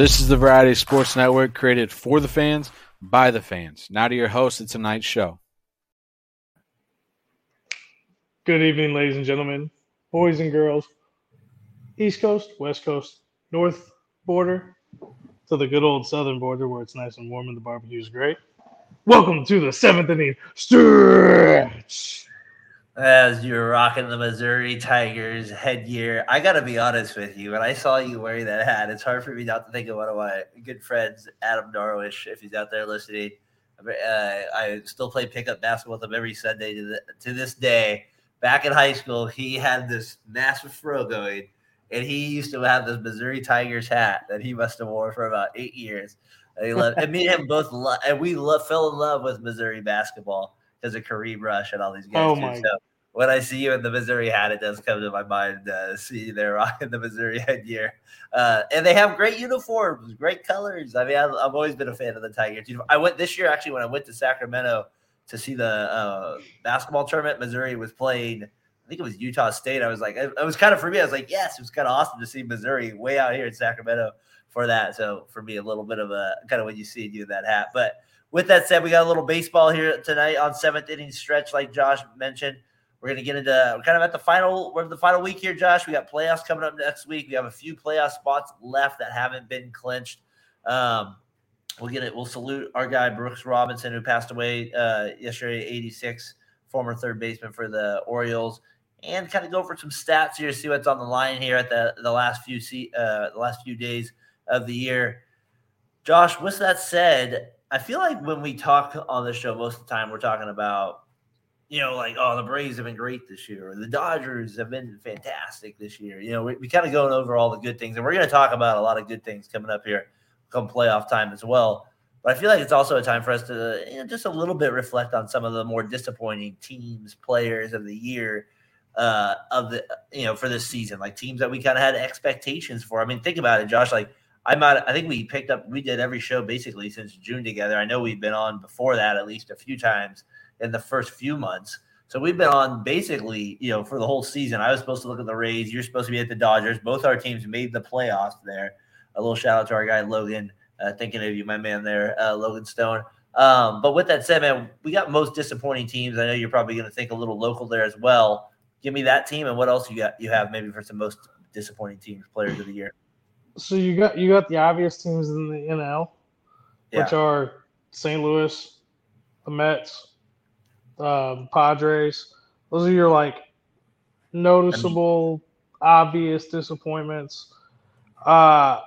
This is the Variety Sports Network created for the fans, by the fans. Now to your host of tonight's show. Good evening, ladies and gentlemen, boys and girls, East Coast, West Coast, North border to the good old Southern border where it's nice and warm and the barbecue is great. Welcome to the seventh inning stretch. As you're rocking the Missouri Tigers headgear, I got to be honest with you. When I saw you wearing that hat, it's hard for me not to think of one of my good friends, Adam Darwish, if he's out there listening. Uh, I still play pickup basketball with him every Sunday to, the, to this day. Back in high school, he had this massive fro going, and he used to have this Missouri Tigers hat that he must have worn for about eight years. And, he loved, and me and him both, lo- and we love, fell in love with Missouri basketball because of Kareem Rush and all these guys. Oh too. my So when I see you in the Missouri hat, it does come to my mind. Uh, see you there rocking the Missouri headgear, uh, and they have great uniforms, great colors. I mean, I've, I've always been a fan of the Tigers. I went this year actually when I went to Sacramento to see the uh, basketball tournament. Missouri was playing. I think it was Utah State. I was like, it, it was kind of for me. I was like, yes, it was kind of awesome to see Missouri way out here in Sacramento for that. So for me, a little bit of a kind of what you see you in that hat. But with that said, we got a little baseball here tonight on seventh inning stretch, like Josh mentioned. We're gonna get into we're kind of at the final we're the final week here, Josh. We got playoffs coming up next week. We have a few playoff spots left that haven't been clinched. Um, we'll get it. We'll salute our guy Brooks Robinson, who passed away uh, yesterday, 86, former third baseman for the Orioles, and kind of go for some stats here, see what's on the line here at the the last few se- uh, the last few days of the year. Josh, with that said, I feel like when we talk on the show, most of the time we're talking about, you know, like, oh, the Braves have been great this year, or the Dodgers have been fantastic this year. You know, we, we kind of going over all the good things, and we're going to talk about a lot of good things coming up here come playoff time as well. But I feel like it's also a time for us to you know, just a little bit reflect on some of the more disappointing teams, players of the year uh, of the you know for this season, like teams that we kind of had expectations for. I mean, think about it, Josh. Like I might, I think we picked up, we did every show basically since June together. I know we've been on before that at least a few times in the first few months. So we've been on basically, you know, for the whole season. I was supposed to look at the Rays. You're supposed to be at the Dodgers. Both our teams made the playoffs there. A little shout out to our guy Logan. Uh, thinking of you, my man there, uh, Logan Stone. Um, but with that said, man, we got most disappointing teams. I know you're probably going to think a little local there as well. Give me that team and what else you got? You have maybe for some most disappointing teams, players of the year. So you got you got the obvious teams in the NL, which are St. Louis, the Mets, um, Padres. Those are your like noticeable, obvious disappointments. Uh,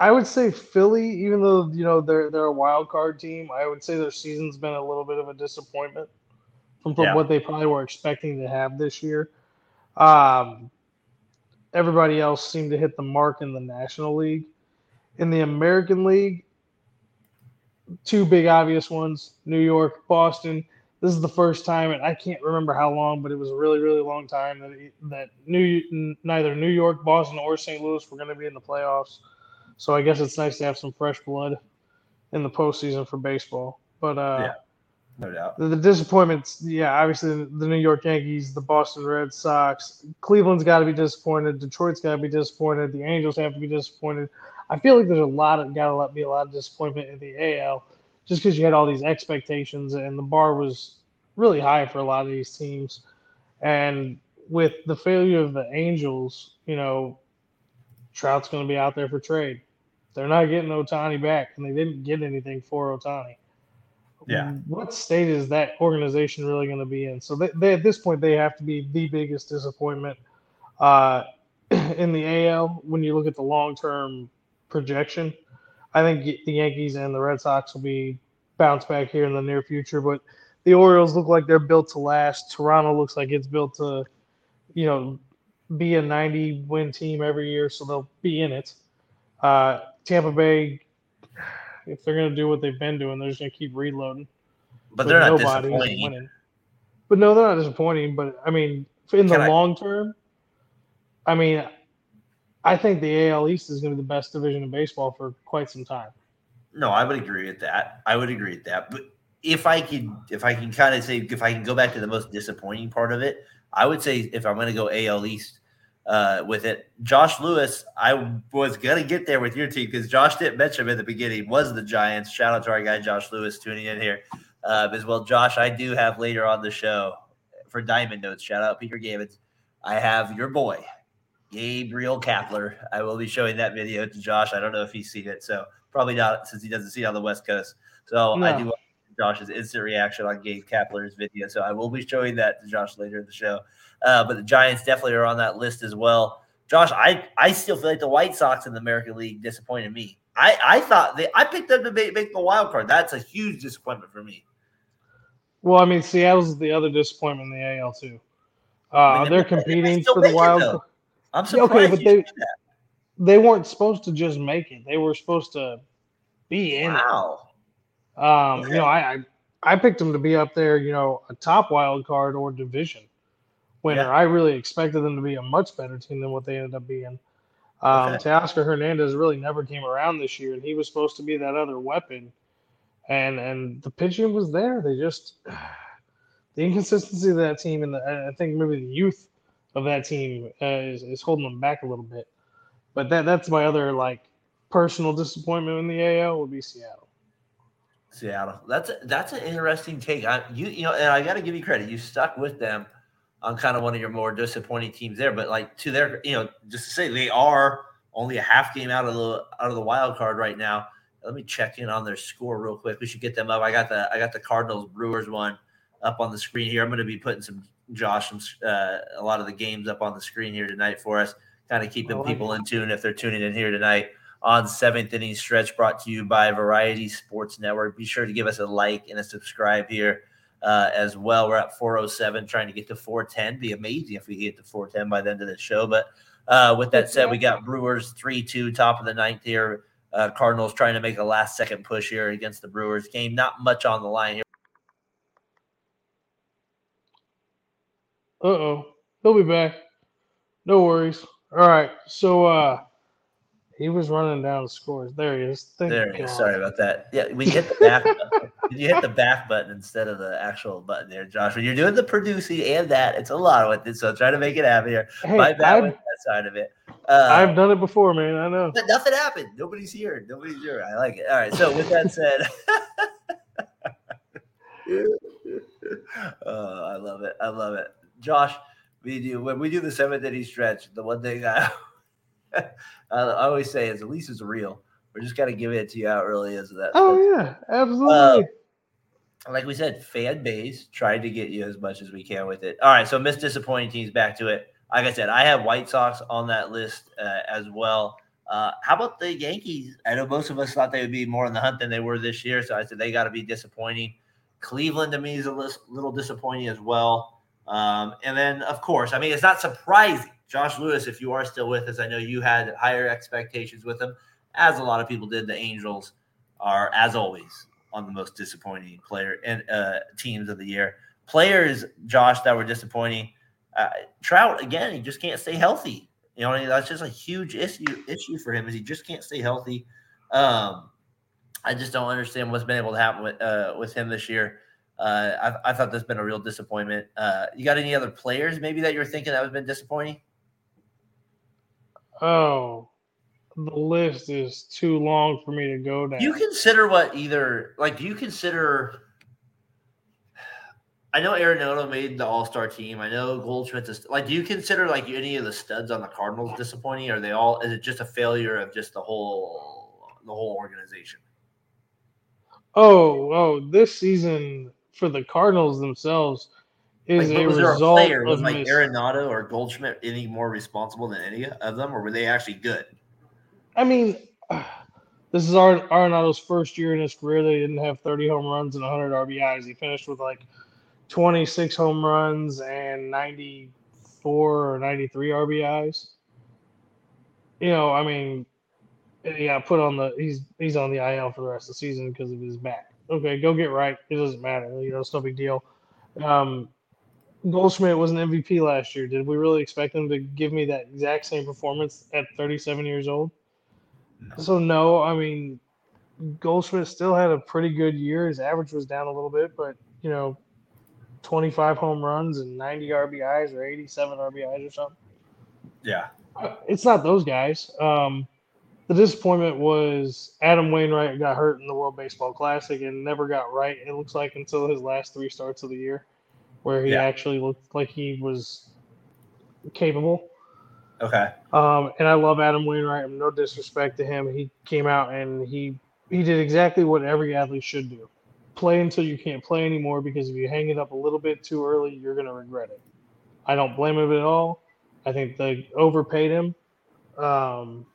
I would say Philly, even though you know they're they're a wild card team, I would say their season's been a little bit of a disappointment from, from Yeah. what they probably were expecting to have this year. Um, everybody else seemed to hit the mark in the National League. In the American League, two big obvious ones: New York, Boston. This is the first time, and I can't remember how long, but it was a really, really long time that that New neither New York, Boston, or St. Louis were going to be in the playoffs. So I guess it's nice to have some fresh blood in the postseason for baseball. But uh, Yeah. No doubt. the, the disappointments, yeah, obviously the, the New York Yankees, the Boston Red Sox, Cleveland's got to be disappointed. Detroit's got to be disappointed. The Angels have to be disappointed. I feel like there's a lot of got to let be a lot of disappointment in the AL, just because you had all these expectations and the bar was really high for a lot of these teams. And with the failure of the Angels, you know, Trout's going to be out there for trade. They're not getting Ohtani back, and they didn't get anything for Ohtani Yeah. what state is that organization really going to be in? So they, they at this point they have to be the biggest disappointment uh, in the AL when you look at the long term projection. I think the Yankees and the Red Sox will be bounce back here in the near future, but the Orioles look like they're built to last. Toronto looks like it's built to, you know, be a 90 win team every year, so they'll be in it. Uh, Tampa Bay, if they're going to do what they've been doing, they're just going to keep reloading. But they're not disappointing. winning. But no, they're not disappointing. But I mean, in the I- long term, I mean, I think the AL East is going to be the best division in baseball for quite some time. No, I would agree with that. I would agree with that. But if I could, if I can kind of say, if I can go back to the most disappointing part of it, I would say if I'm going to go AL East, uh, with it. Josh Lewis, I was gonna get there with your team because Josh didn't mention him in the beginning. Was the Giants? Shout out to our guy Josh Lewis tuning in here uh, as well. Josh, I do have later on the show for Diamond Notes. Shout out Peter Gavins. I have your boy Gabriel Kapler. I will be showing that video to Josh. I don't know if he's seen it, so probably not since he doesn't see it on the West Coast. So no. I do Josh's instant reaction on Gabe Kapler's video. So I will be showing that to Josh later in the show. Uh, but the Giants definitely are on that list as well. Josh, I, I still feel like the White Sox in the American League disappointed me. I, I thought they I picked them to make, make the wild card. That's a huge disappointment for me. Well, I mean, Seattle's the other disappointment in the AL too. Uh, I mean, they're competing for the wild. I'm surprised. Okay, but they they weren't supposed to just make it. They were supposed to be in. Wow. It. Um, okay. you know, I, I I picked them to be up there. You know, a top wild card or division winner. Yeah. I really expected them to be a much better team than what they ended up being. Um, okay. Teoscar Hernandez really never came around this year, and he was supposed to be that other weapon. And and the pitching was there. They just the inconsistency of that team, and the, I think maybe the youth of that team uh, is, is holding them back a little bit. But that that's my other like personal disappointment in the AL would be Seattle. Seattle. That's a, that's an interesting take. I, you you know, and I got to give you credit. You stuck with them on kind of one of your more disappointing teams there. But like to their, you know, just to say they are only a half game out of the out of the wild card right now. Let me check in on their score real quick. We should get them up. I got the I got the Cardinals Brewers one up on the screen here. I'm going to be putting some Josh some uh, a lot of the games up on the screen here tonight for us. Kind of keeping like people it. in tune if they're tuning in here tonight on seventh inning stretch brought to you by Variety Sports Network. Be sure to give us a like and a subscribe here uh, as well. We're at 407, trying to get to 410. Be amazing if we get to 410 by the end of the show. But uh, with that said, we got Brewers 3 2, top of the ninth here. Uh, Cardinals trying to make a last second push here against the Brewers game. Not much on the line here. Uh oh. He'll be back. No worries. All right. So, uh, he was running down the scores. There he is. Thank there he is. Sorry about that. Yeah, we hit the back. Did you hit the back button instead of the actual button there, Josh? When you're doing the producing and that, it's a lot with it. So try to make it happen here. Hey, My bad with that side of it. Uh, I've done it before, man. I know. But nothing happened. Nobody's here. Nobody's here. I like it. All right. So with that said, oh, I love it. I love it, Josh. We do when we do the seventh inning stretch. The one thing I I always say is at least it's real. We're just gotta give it to you how it really is. That oh yeah, absolutely. Uh, like we said, fan base tried to get you as much as we can with it. All right, so miss disappointing teams. Back to it. Like I said, I have White Sox on that list uh, as well. Uh, how about the Yankees? I know most of us thought they would be more in the hunt than they were this year, so I said they got to be disappointing. Cleveland to me is a little disappointing as well. Um, and then, of course, I mean, it's not surprising Josh Lewis, if you are still with us, I know you had higher expectations with him, as a lot of people did. The Angels are, as always, on the most disappointing player and uh, teams of the year. Players, Josh, that were disappointing. Uh, Trout again, he just can't stay healthy. You know, that's just a huge issue issue for him is he just can't stay healthy. Um, I just don't understand what's been able to happen with uh, with him this year. Uh, I, I, thought that's been a real disappointment. Uh, you got any other players maybe that you're thinking that have been disappointing? Oh, the list is too long for me to go down. You consider what either like do you consider I know Aaron Arenado made the All Star team. I know Goldschmidt is like. Do you consider like any of the studs on the Cardinals disappointing? Are they all? Is it just a failure of just the whole the whole organization? Oh, oh! This season for the Cardinals themselves, is like, a result a player? Was like mis- Arenado or Goldschmidt any more responsible than any of them, or were they actually good? I mean, this is Arenado's first year in his career. They didn't have 30 home runs and 100 RBIs. He finished with like 26 home runs and 94 or 93 RBIs. You know, I mean, yeah, put on the he's he's on the IL for the rest of the season because of his back. Okay, go get right. It doesn't matter. You know, it's no big deal. Um, Goldschmidt was an MVP last year. Did we really expect him to give me that exact same performance at 37 years old? No. So no, I mean Goldschmidt still had a pretty good year. His average was down a little bit, but you know, 25 home runs and 90 RBIs or 87 RBIs or something. Yeah. It's not those guys. Um, the disappointment was Adam Wainwright got hurt in the World Baseball Classic and never got right. It looks like until his last three starts of the year, where he Yeah. actually looked like he was capable. Okay. Um, and I love Adam Wainwright. No disrespect to him. He came out and he he did exactly what every athlete should do: play until you can't play anymore. Because if you hang it up a little bit too early, you're gonna regret it. I don't blame him at all. I think they overpaid him. Um,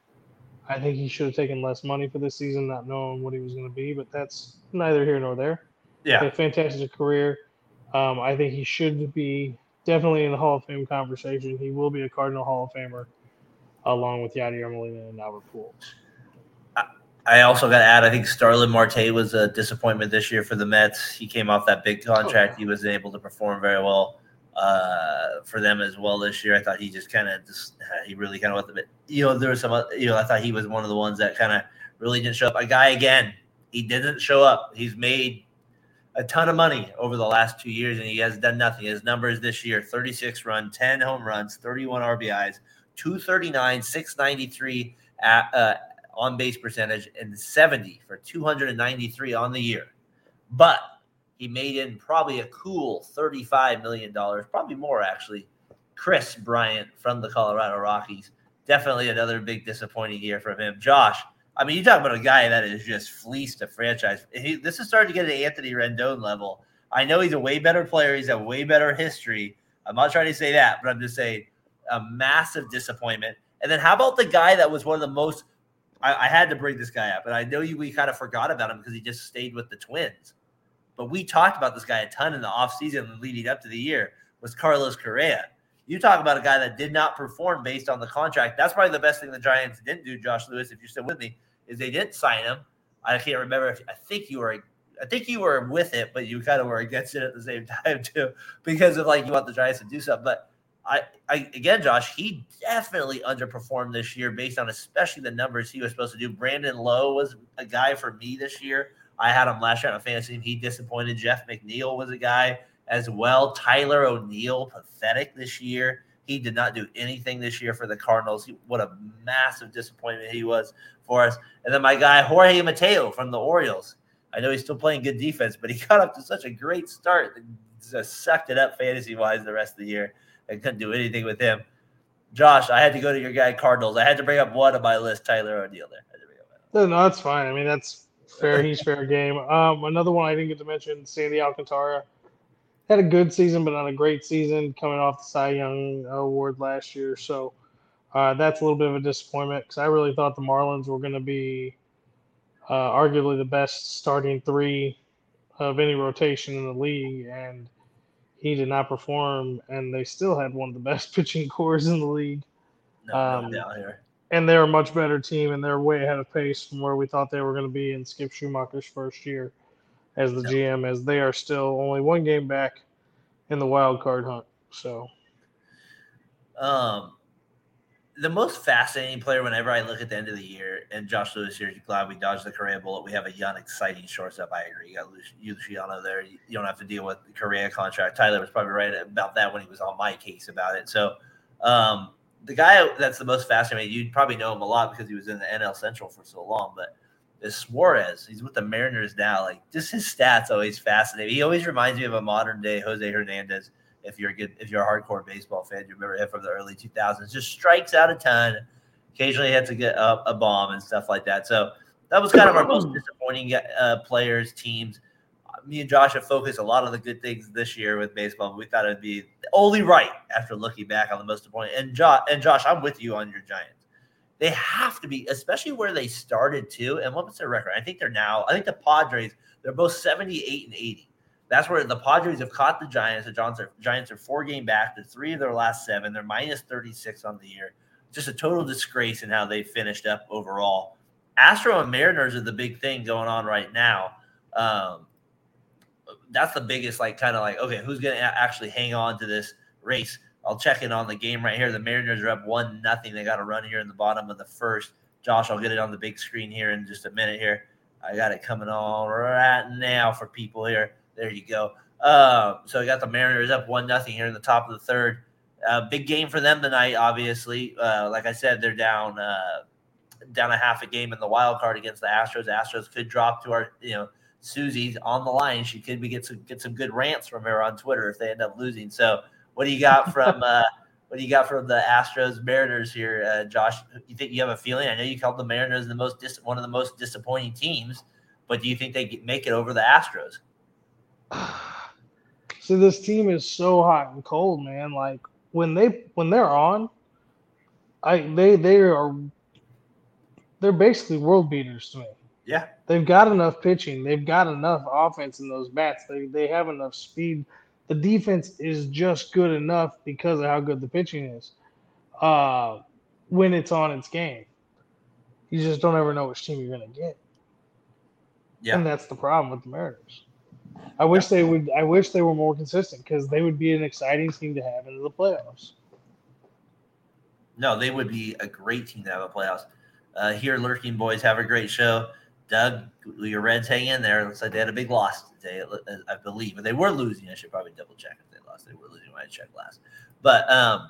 I think he should have taken less money for this season, not knowing what he was going to be. But that's neither here nor there. Yeah. A fantastic career. Um, I think he should be definitely in the Hall of Fame conversation. He will be a Cardinal Hall of Famer, along with Yadier Molina and Albert Pujols. I also got to add, I think Starling Marte was a disappointment this year for the Mets. He came off that big contract. He wasn't able to perform very well uh, for them as well this year. I thought he just kind of just, he really kind of you know, there was some, you know, I thought he was one of the ones that kind of really didn't show up. A guy, again, he didn't show up. He's made a ton of money over the last two years and he has done nothing. His numbers this year 36 run, 10 home runs, 31 RBIs, 239, 693 at, uh, on base percentage and 70 for 293 on the year. But he made in probably a cool $35 million, probably more actually. Kris Bryant from the Colorado Rockies. Definitely another big disappointing year from him. Josh, I mean, you talk about a guy that is just fleeced a franchise. He, this is starting to get to Anthony Rendon level. I know he's a way better player. He's a way better history. I'm not trying to say that, but I'm just saying a massive disappointment. And then how about the guy that was one of the most I, I had to bring this guy up, and I know you we kind of forgot about him because he just stayed with the Twins. But we talked about this guy a ton in the offseason leading up to the year was Carlos Correa. You talk about a guy that did not perform based on the contract. That's probably the best thing the Giants didn't do, Josh Lewis, if you're still with me, is they didn't sign him. I can't remember if I think you were I think you were with it, but you kind of were against it at the same time too, because of like you want the Giants to do something. But I, I again, Josh, he definitely underperformed this year based on especially the numbers he was supposed to do. Brandon Lowe was a guy for me this year. I had him last year on a fantasy team. He disappointed. Jeff McNeil was a guy as well. Tyler O'Neill, pathetic this year. He did not do anything this year for the Cardinals. He, what a massive disappointment he was for us. And then my guy Jorge Mateo from the Orioles. I know he's still playing good defense, but he got up to such a great start that just sucked it up fantasy wise the rest of the year. I couldn't do anything with him. Josh, I had to go to your guy Cardinals. I had to bring up one of my list, Tyler O'Neill. There, no, that's fine. I mean, that's fair. He's fair game. Um, another one I didn't get to mention, Sandy Alcantara. Had a good season, but not a great season coming off the Cy Young Award last year. So uh, that's a little bit of a disappointment because I really thought the Marlins were going to be uh, arguably the best starting three of any rotation in the league, and he did not perform. And they still had one of the best pitching cores in the league. No, Um, doubt here. And they're a much better team, and they're way ahead of pace from where we thought they were going to be in Skip Schumaker's first year as the GM, as they are still only one game back in the wild card hunt. So Um, the most fascinating player whenever I look at the end of the year, and Josh Lewis here, glad we dodged the Correa bullet. We have a young, exciting shortstop. I agree. You got Lu- Luciano there. You don't have to deal with the Correa contract. Tyler was probably right about that when he was on my case about it. So, um, the guy that's the most fascinating, you'd probably know him a lot because he was in the NL Central for so long, but is Suarez. He's with the Mariners now. Like, just his stats always fascinating. He always reminds me of a modern day Jose Hernandez if you're a good if you're a hardcore baseball fan, you remember him from the early 2000s. Just strikes out a ton. Occasionally had to get a, a bomb and stuff like that. So that was kind of our most disappointing uh, players, teams. Me and Josh have focused a lot of the good things this year with baseball. We thought it'd be only right after looking back on the most important. And Josh, and Josh, I'm with you on your Giants. They have to be, especially where they started too. And what was their record? I think they're now. I think the Padres. They're both 78 and 80. That's where the Padres have caught the Giants. The Giants are, Giants are four game back. They're three of their last seven. They're minus 36 on the year. Just a total disgrace in how they finished up overall. Astro and Mariners are the big thing going on right now. Um, that's the biggest, like, kind of like, okay, who's to actually hang on to this race? I'll check in on the game right here. The Mariners are up one nothing. They got a run here in the bottom of the first. Josh, I'll get it on the big screen here in just a minute here. I got it coming on right now for people here. There you go. Um, so we got the Mariners up one nothing here in the top of the third. Uh, big game for them tonight, obviously. Uh, like I said, they're down uh, down a half a game in the wild card against the Astros. The Astros could drop to our, you know, Susie's on the line. She could be get some get some good rants from her on Twitter if they end up losing. So, what do you got from uh, what do you got from the Astros Mariners here, uh, Josh? You think you have a feeling? I know you called the Mariners the most dis- one of the most disappointing teams, but do you think they get, make it over the Astros? So this team is so hot and cold, man. Like when they when they're on, I they they are they're basically world beaters to me. Yeah, They've got enough pitching. They've got enough offense in those bats. They they have enough speed. The defense is just good enough because of how good the pitching is. Uh, when it's on its game, you just don't ever know which team you're gonna get, yeah. and that's the problem with the Mariners. I wish they would. I wish they were more consistent because they would be an exciting team to have into the playoffs. No, they would be a great team to have a playoffs. Uh, here, lurking boys, have a great show. Doug, your Reds hang in there. It Looks like they had a big loss today, I believe. But they were losing. I should probably double check if they lost. They were losing when I checked last. But um,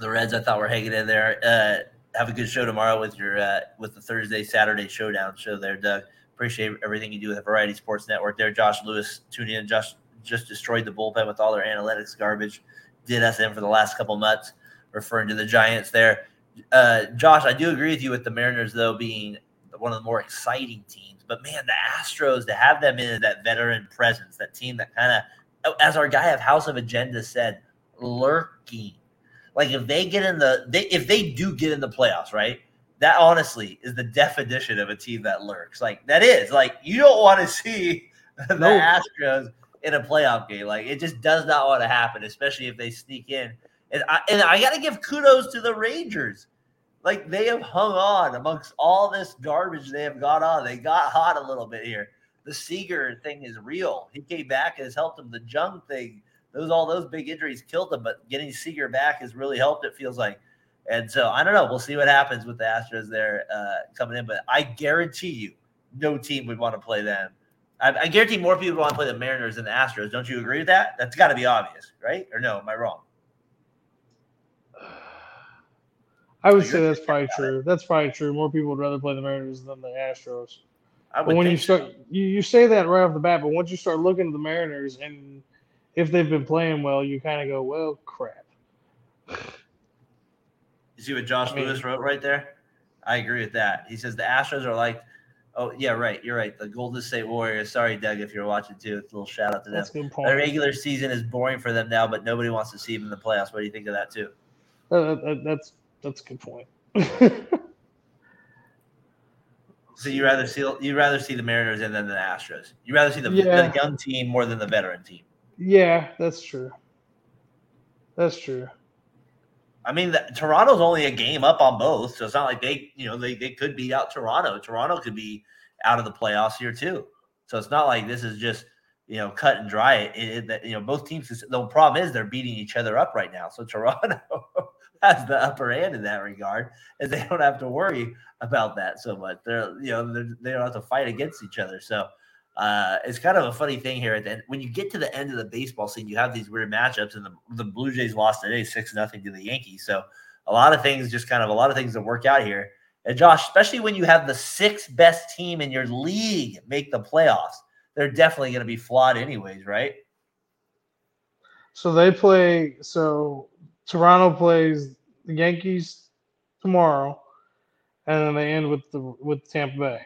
the Reds, I thought were hanging in there. Uh, have a good show tomorrow with your uh, with the Thursday Saturday showdown show there, Doug. Appreciate everything you do with the Variety Sports Network there. Josh Lewis tune in. Josh just destroyed the bullpen with all their analytics garbage. Did us in for the last couple months, referring to the Giants there. Uh, Josh, I do agree with you with the Mariners though being one of the more exciting teams. But man, the Astros to have them in that veteran presence, that team that kind of, as our guy of House of Agenda said, lurking. Like if they get in the, they, if they do get in the playoffs, right? That honestly is the definition of a team that lurks. Like that is like you don't want to see the No. Astros in a playoff game. Like it just does not want to happen, especially if they sneak in. And I, and I got to give kudos to the Rangers. Like they have hung on amongst all this garbage they have got on. They got hot a little bit here. The Seager thing is real. He came back and has helped him. The Jung thing, those all those big injuries killed him, but getting Seager back has really helped. It feels like, and so I don't know. We'll see what happens with the Astros there uh, coming in, but I guarantee you, no team would want to play them. I, I guarantee more people want to play the Mariners than the Astros. Don't you agree with that? That's got to be obvious, right? Or no? Am I wrong? I would say that's probably true. That's probably true. More people would rather play the Mariners than the Astros. I would But when you think so. start, you, you say that right off the bat, but once you start looking at the Mariners and if they've been playing well, you kind of go, well, crap. You see what Josh I mean- Lewis wrote right there? I agree with that. He says the Astros are like, oh yeah, right, you're right. The Golden State Warriors. Sorry, Doug, if you're watching too. It's a little shout out to them. That's a good The regular season is boring for them now, but nobody wants to see them in the playoffs. What do you think of that too? Uh, that's that's a good point. So you rather see you rather see the Mariners and then the Astros. You rather see the, Yeah. the young team more than the veteran team. yeah, that's true. That's true. I mean, the, Toronto's only a game up on both, so it's not like they, you know, they, they could beat out Toronto. Toronto could be out of the playoffs here too. So it's not like this is just, you know, cut and dry. It, it, that, you know, both teams. The problem is they're beating each other up right now. So Toronto has the upper hand in that regard, and they don't have to worry about that so much. They're, you know, they're, they don't have to fight against each other. So uh, it's kind of a funny thing here at the. When you get to the end of the baseball scene, you have these weird matchups, and the, the Blue Jays lost today six nothing to the Yankees. So a lot of things, just kind of a lot of things that work out here. And Josh, especially when you have the sixth best team in your league make the playoffs, they're definitely going to be flawed anyways, right? So they play. So Toronto plays the Yankees tomorrow, and then they end with the with Tampa Bay.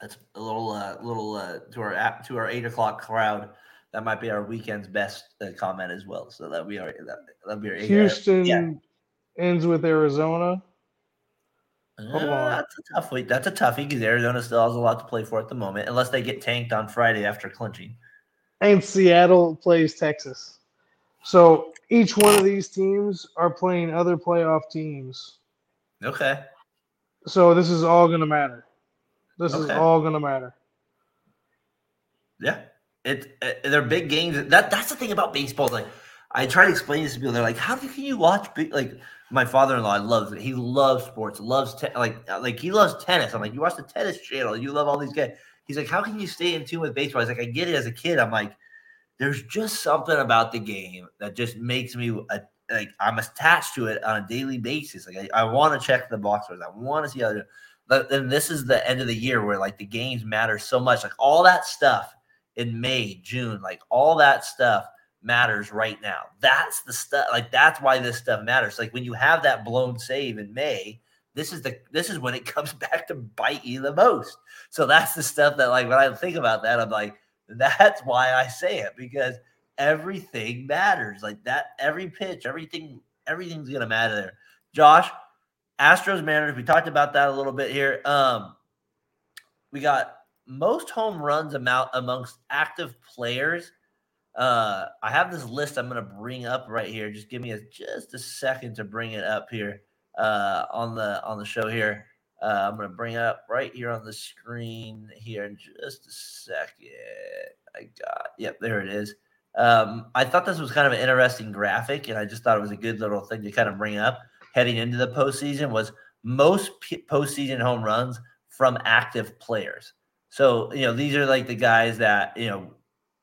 That's a little, uh, little uh, to our app to our eight o'clock crowd. That might be our weekend's best uh, comment as well. So that we are that that'll be our Houston yeah. ends with Arizona. Hold Uh, on. that's a tough week. That's a toughie because Arizona still has a lot to play for at the moment, unless they get tanked on Friday after clinching. and Seattle plays Texas. So each one of these teams are playing other playoff teams. Okay. So this is all going to matter. This is all going to matter. Yeah, it, it they're big games. That that's the thing about baseball. Like I try to explain this to people. They're like, "How can you watch big?" Like my father-in-law loves it. He loves sports. Loves te- like like he loves tennis. I'm like, you watch the tennis channel. You love all these guys. He's like, how can you stay in tune with baseball? He's like, I get it as a kid. I'm like, there's just something about the game that just makes me a, like I'm attached to it on a daily basis. Like I, I want to check the box scores. I want to see how. Then this is the end of the year where like the games matter so much. Like all that stuff in May, June, like all that stuff matters right now. That's the stuff. Like that's why this stuff matters. Like when you have that blown save in May, this is the this is when it comes back to bite you the most. So that's the stuff that like when I think about that, I'm like, that's why I say it because everything matters. Like that, every pitch, everything, everything's gonna matter there. Josh, Astros Mariners, we talked about that a little bit here. Um, we got most home runs amount amongst active players. Uh, I have this list I'm gonna bring up right here. Just give me a just a second to bring it up here uh, on the on the show here. Uh, I'm gonna bring it up right here on the screen here in just a second. I got yep, there it is. Um, I thought this was kind of an interesting graphic, and I just thought it was a good little thing to kind of bring up heading into the postseason. Was most p- postseason home runs from active players. So you know these are like the guys that you know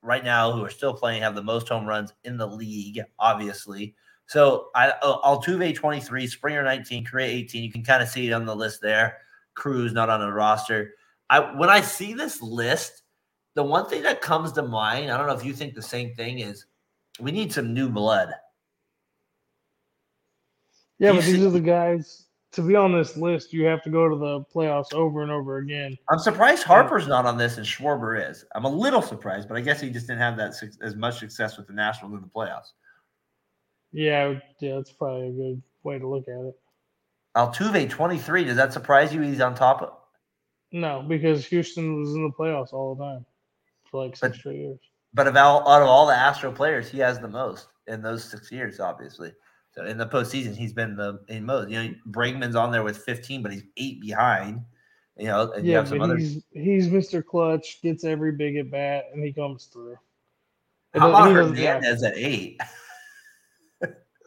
right now who are still playing have the most home runs in the league, obviously. So I uh, Altuve 23, Springer 19, Correa 18. You can kind of see it on the list there. Cruz not on a roster. I when I see this list, the one thing that comes to mind, I don't know if you think the same thing, is we need some new blood. Yeah, but these are the guys. To be on this list, you have to go to the playoffs over and over again. I'm surprised Harper's not on this and Schwarber is. I'm a little surprised, but I guess he just didn't have that as much success with the Nationals in the playoffs. Yeah, yeah, that's probably a good way to look at it. Altuve 23. Does that surprise you? He's on top of. No, because Houston was in the playoffs all the time for like six but, straight years. But of all, out of all the Astro players, he has the most in those six years, obviously. So in the postseason, he's been the in most. You know, Bregman's on there with 15, but he's eight behind. You know, and yeah, you but he's, he's Mr. Clutch, gets every big at bat, and he comes through. How about Hernandez at eight?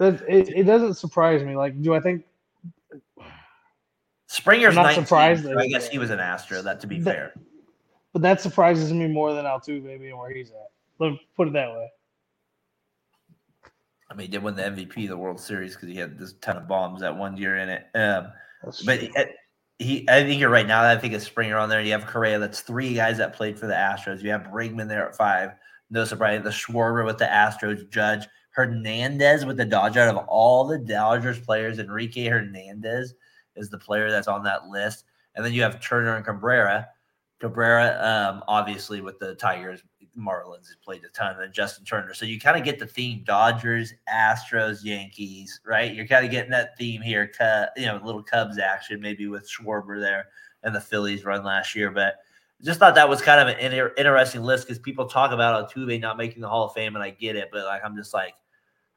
it, it doesn't surprise me. Like, do I think Springer's not 19, surprised? So I guess he was an Astro. That to be that, fair, but that surprises me more than Altuve being where he's at. Let me put it that way. I mean, he did win the MVP of the World Series because he had this ton of bombs that one year in it. Um, but he, I think you're right now. that I think it's Springer on there. You have Correa. That's three guys that played for the Astros. You have Bregman there at five. No surprise. The Schwarber with the Astros. Judge Hernandez with the Dodgers. Out of all the Dodgers players, Enrique Hernandez is the player that's on that list. And then you have Turner and Cabrera. Cabrera, um, obviously, with the Tigers, Marlins has played a ton, and Justin Turner. So you kind of get the theme: Dodgers, Astros, Yankees, right? You're kind of getting that theme here. You know, little Cubs action, maybe with Schwarber there and the Phillies run last year. But just thought that was kind of an inter- interesting list because people talk about oh, Altuve not making the Hall of Fame, and I get it, but like I'm just like,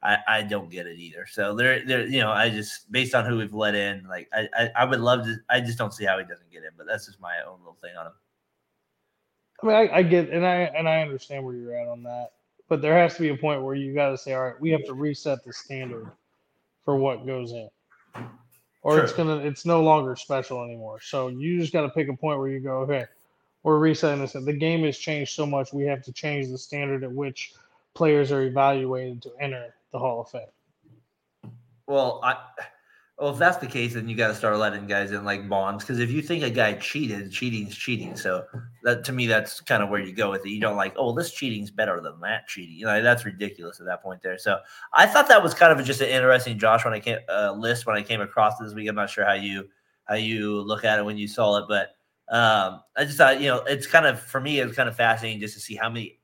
I, I don't get it either. So there, there, you know, I just based on who we've let in, like I, I, I would love to. I just don't see how he doesn't get in, but that's just my own little thing on him. I mean, I, I get and I and I understand where you're at on that, but there has to be a point where you got to say, all right, we have to reset the standard for what goes in, or sure. it's gonna, it's no longer special anymore. So you just got to pick a point where you go, okay, we're resetting this. The game has changed so much, we have to change the standard at which players are evaluated to enter the Hall of Fame. Well, I well, if that's the case, then you got to start letting guys in like Bonds because if you think a guy cheated, cheating's cheating. So that to me, that's kind of where you go with it. You don't like, oh, this cheating's better than that cheating. You know, that's ridiculous at that point there. So I thought that was kind of just an interesting Josh when I came uh, list when I came across this week. I'm not sure how you how you look at it when you saw it, but um, I just thought you know it's kind of for me it was kind of fascinating just to see how many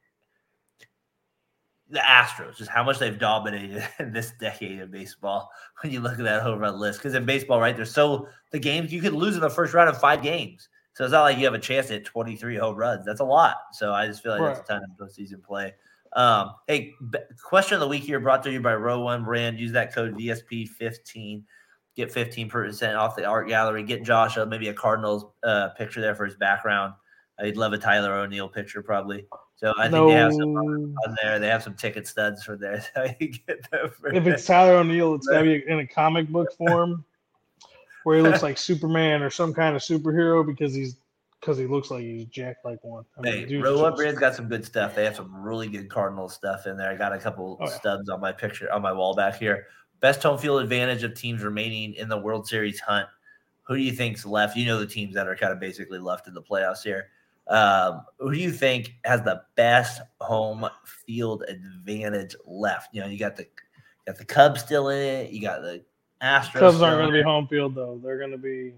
the Astros, just how much they've dominated in this decade of baseball when you look at that home run list. Because in baseball, right, there's so the games you could lose in the first round of five games. So it's not like you have a chance at 23 home runs. That's a lot. So I just feel like right. that's a ton of postseason play. Um, hey, b- question of the week here brought to you by Row One Brand. Use that code VSP15. Get 15% off the art gallery. Get Josh a, maybe a Cardinals uh, picture there for his background. I'd love a Tyler O'Neill picture probably. So I think no. they have some on there. They have some ticket studs for there. So you get if it's Tyler O'Neill, it's gotta be in a comic book form where he looks like Superman or some kind of superhero because he's because he looks like he's jacked like one. I Hey, Row One Brand's got some good stuff. They have some really good Cardinal stuff in there. I got a couple Oh, yeah. stubs on my picture on my wall back here. Best home field advantage of teams remaining in the World Series hunt. Who do you think's left? You know the teams that are kind of basically left in the playoffs here. Um, who do you think has the best home field advantage left? You know, you got the you got the Cubs still in it. You got the Astros. Cubs aren't going to be home field though. They're going to be.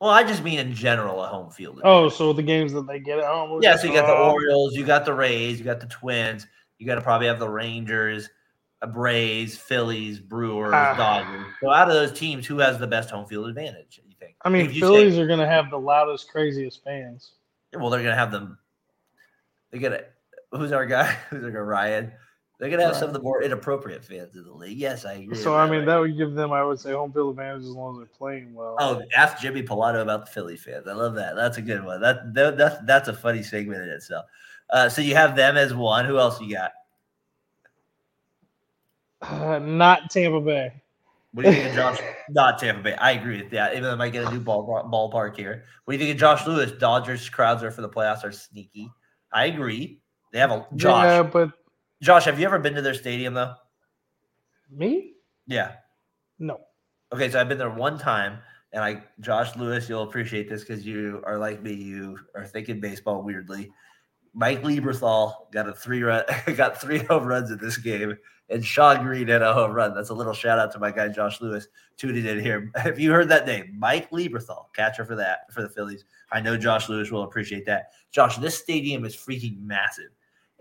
Well, I just mean in general a home field. Oh, so the games that they get at home. Yeah, so you got the Orioles, you got the Rays, you got the Twins, you got to probably have the Rangers, Braves, Phillies, Brewers, Ah. Dodgers. So out of those teams, who has the best home field advantage? You think? I mean, Phillies say- are going to have the loudest, craziest fans. well, they're gonna have them. They're gonna. Who's our guy? Who's our guy? Ryan? They're gonna have some of the more inappropriate fans in the league. Yes, I agree. So I mean, right? that would give them, I would say, home field advantage as long as they're playing well. Oh, ask Jimmy Pilato about the Philly fans. I love that. That's a good one. That, that that's that's a funny segment in itself. Uh, so you have them as one. Who else you got? Uh, not Tampa Bay. What do you think of Josh? Not Tampa Bay. I agree with that. Even though I might get a new ball ballpark here. What do you think of Josh Lewis? Dodgers crowds are for the playoffs are sneaky. I agree. They have a Josh. Yeah, but Josh, have you ever been to their stadium though? me? Yeah. No. Okay, so I've been there one time, and I Josh Lewis, you'll appreciate this because you are like me. You are thinking baseball weirdly. Mike Lieberthal got a three run, got three home runs in this game, and Sean Green had a home run. That's a little shout out to my guy Josh Lewis tuning in here. If you heard that name, Mike Lieberthal, catcher for that for the Phillies. I know Josh Lewis will appreciate that. Josh, this stadium is freaking massive.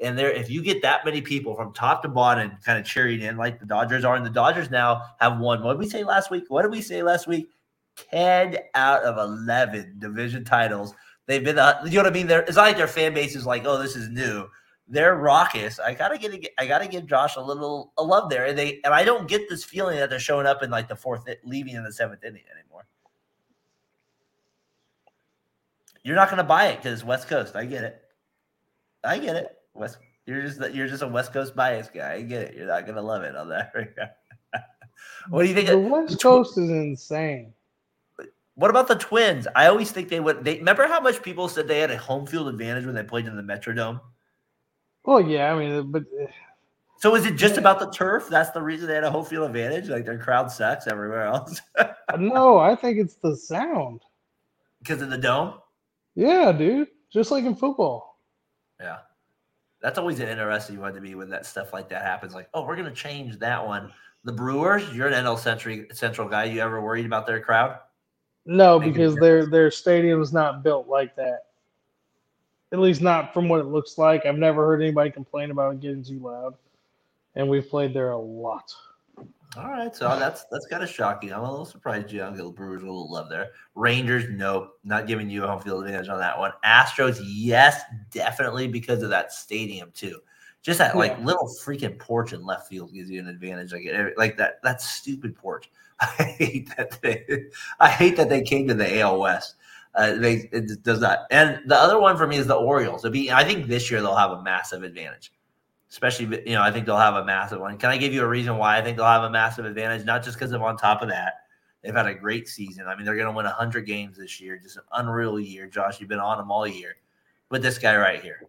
And there, if you get that many people from top to bottom kind of cheering in like the Dodgers are, and the Dodgers now have won. What did we say last week? What did we say last week? 10 out of 11 division titles. They've been, uh, you know what I mean? They're, it's not like their fan base is like, oh, this is new. They're raucous. I gotta get, I gotta give Josh a little a love there, and they, and I don't get this feeling that they're showing up in like the fourth, leaving in the seventh inning anymore. You're not gonna buy it because it's West Coast. I get it. I get it. West, you're just you're just a West Coast bias guy. I get it. You're not gonna love it on that. what do you think? The West Coast is insane. What about the Twins? I always think they would. They remember how much people said they had a home field advantage when they played in the Metrodome. Well, yeah, I mean, but uh, So is it just about the turf? That's the reason they had a home field advantage. Like their crowd sucks everywhere else no, I think it's the sound. because of the dome. Yeah, dude, just like in football. Yeah, that's always an interesting one to me when that stuff like that happens. Like, oh, we're gonna change that one. The Brewers, you're an NL Century Central guy. You ever worried about their crowd? No, because their their stadium's not built like that. At least not from what it looks like. I've never heard anybody complain about it getting too loud, and we've played there a lot. All right, so that's that's kind of shocking. I'm a little surprised you don't get the Brewers a little love there. Rangers, nope, not giving you a home field advantage on that one. Astros, yes, definitely because of that stadium too. Just that like little freaking porch in left field gives you an advantage. Like every- like that that stupid porch. I hate that they I hate that they came to the AL West. Uh, they it does not. And the other one for me is the Orioles. It'll be I think this year they'll have a massive advantage especially you know I think they'll have a massive one. Can I give you a reason why I think they'll have a massive advantage? Not just because of on top of that, they've had a great season. I mean, they're going to win hundred games this year, just an unreal year. Josh, you've been on them all year. But this guy right here,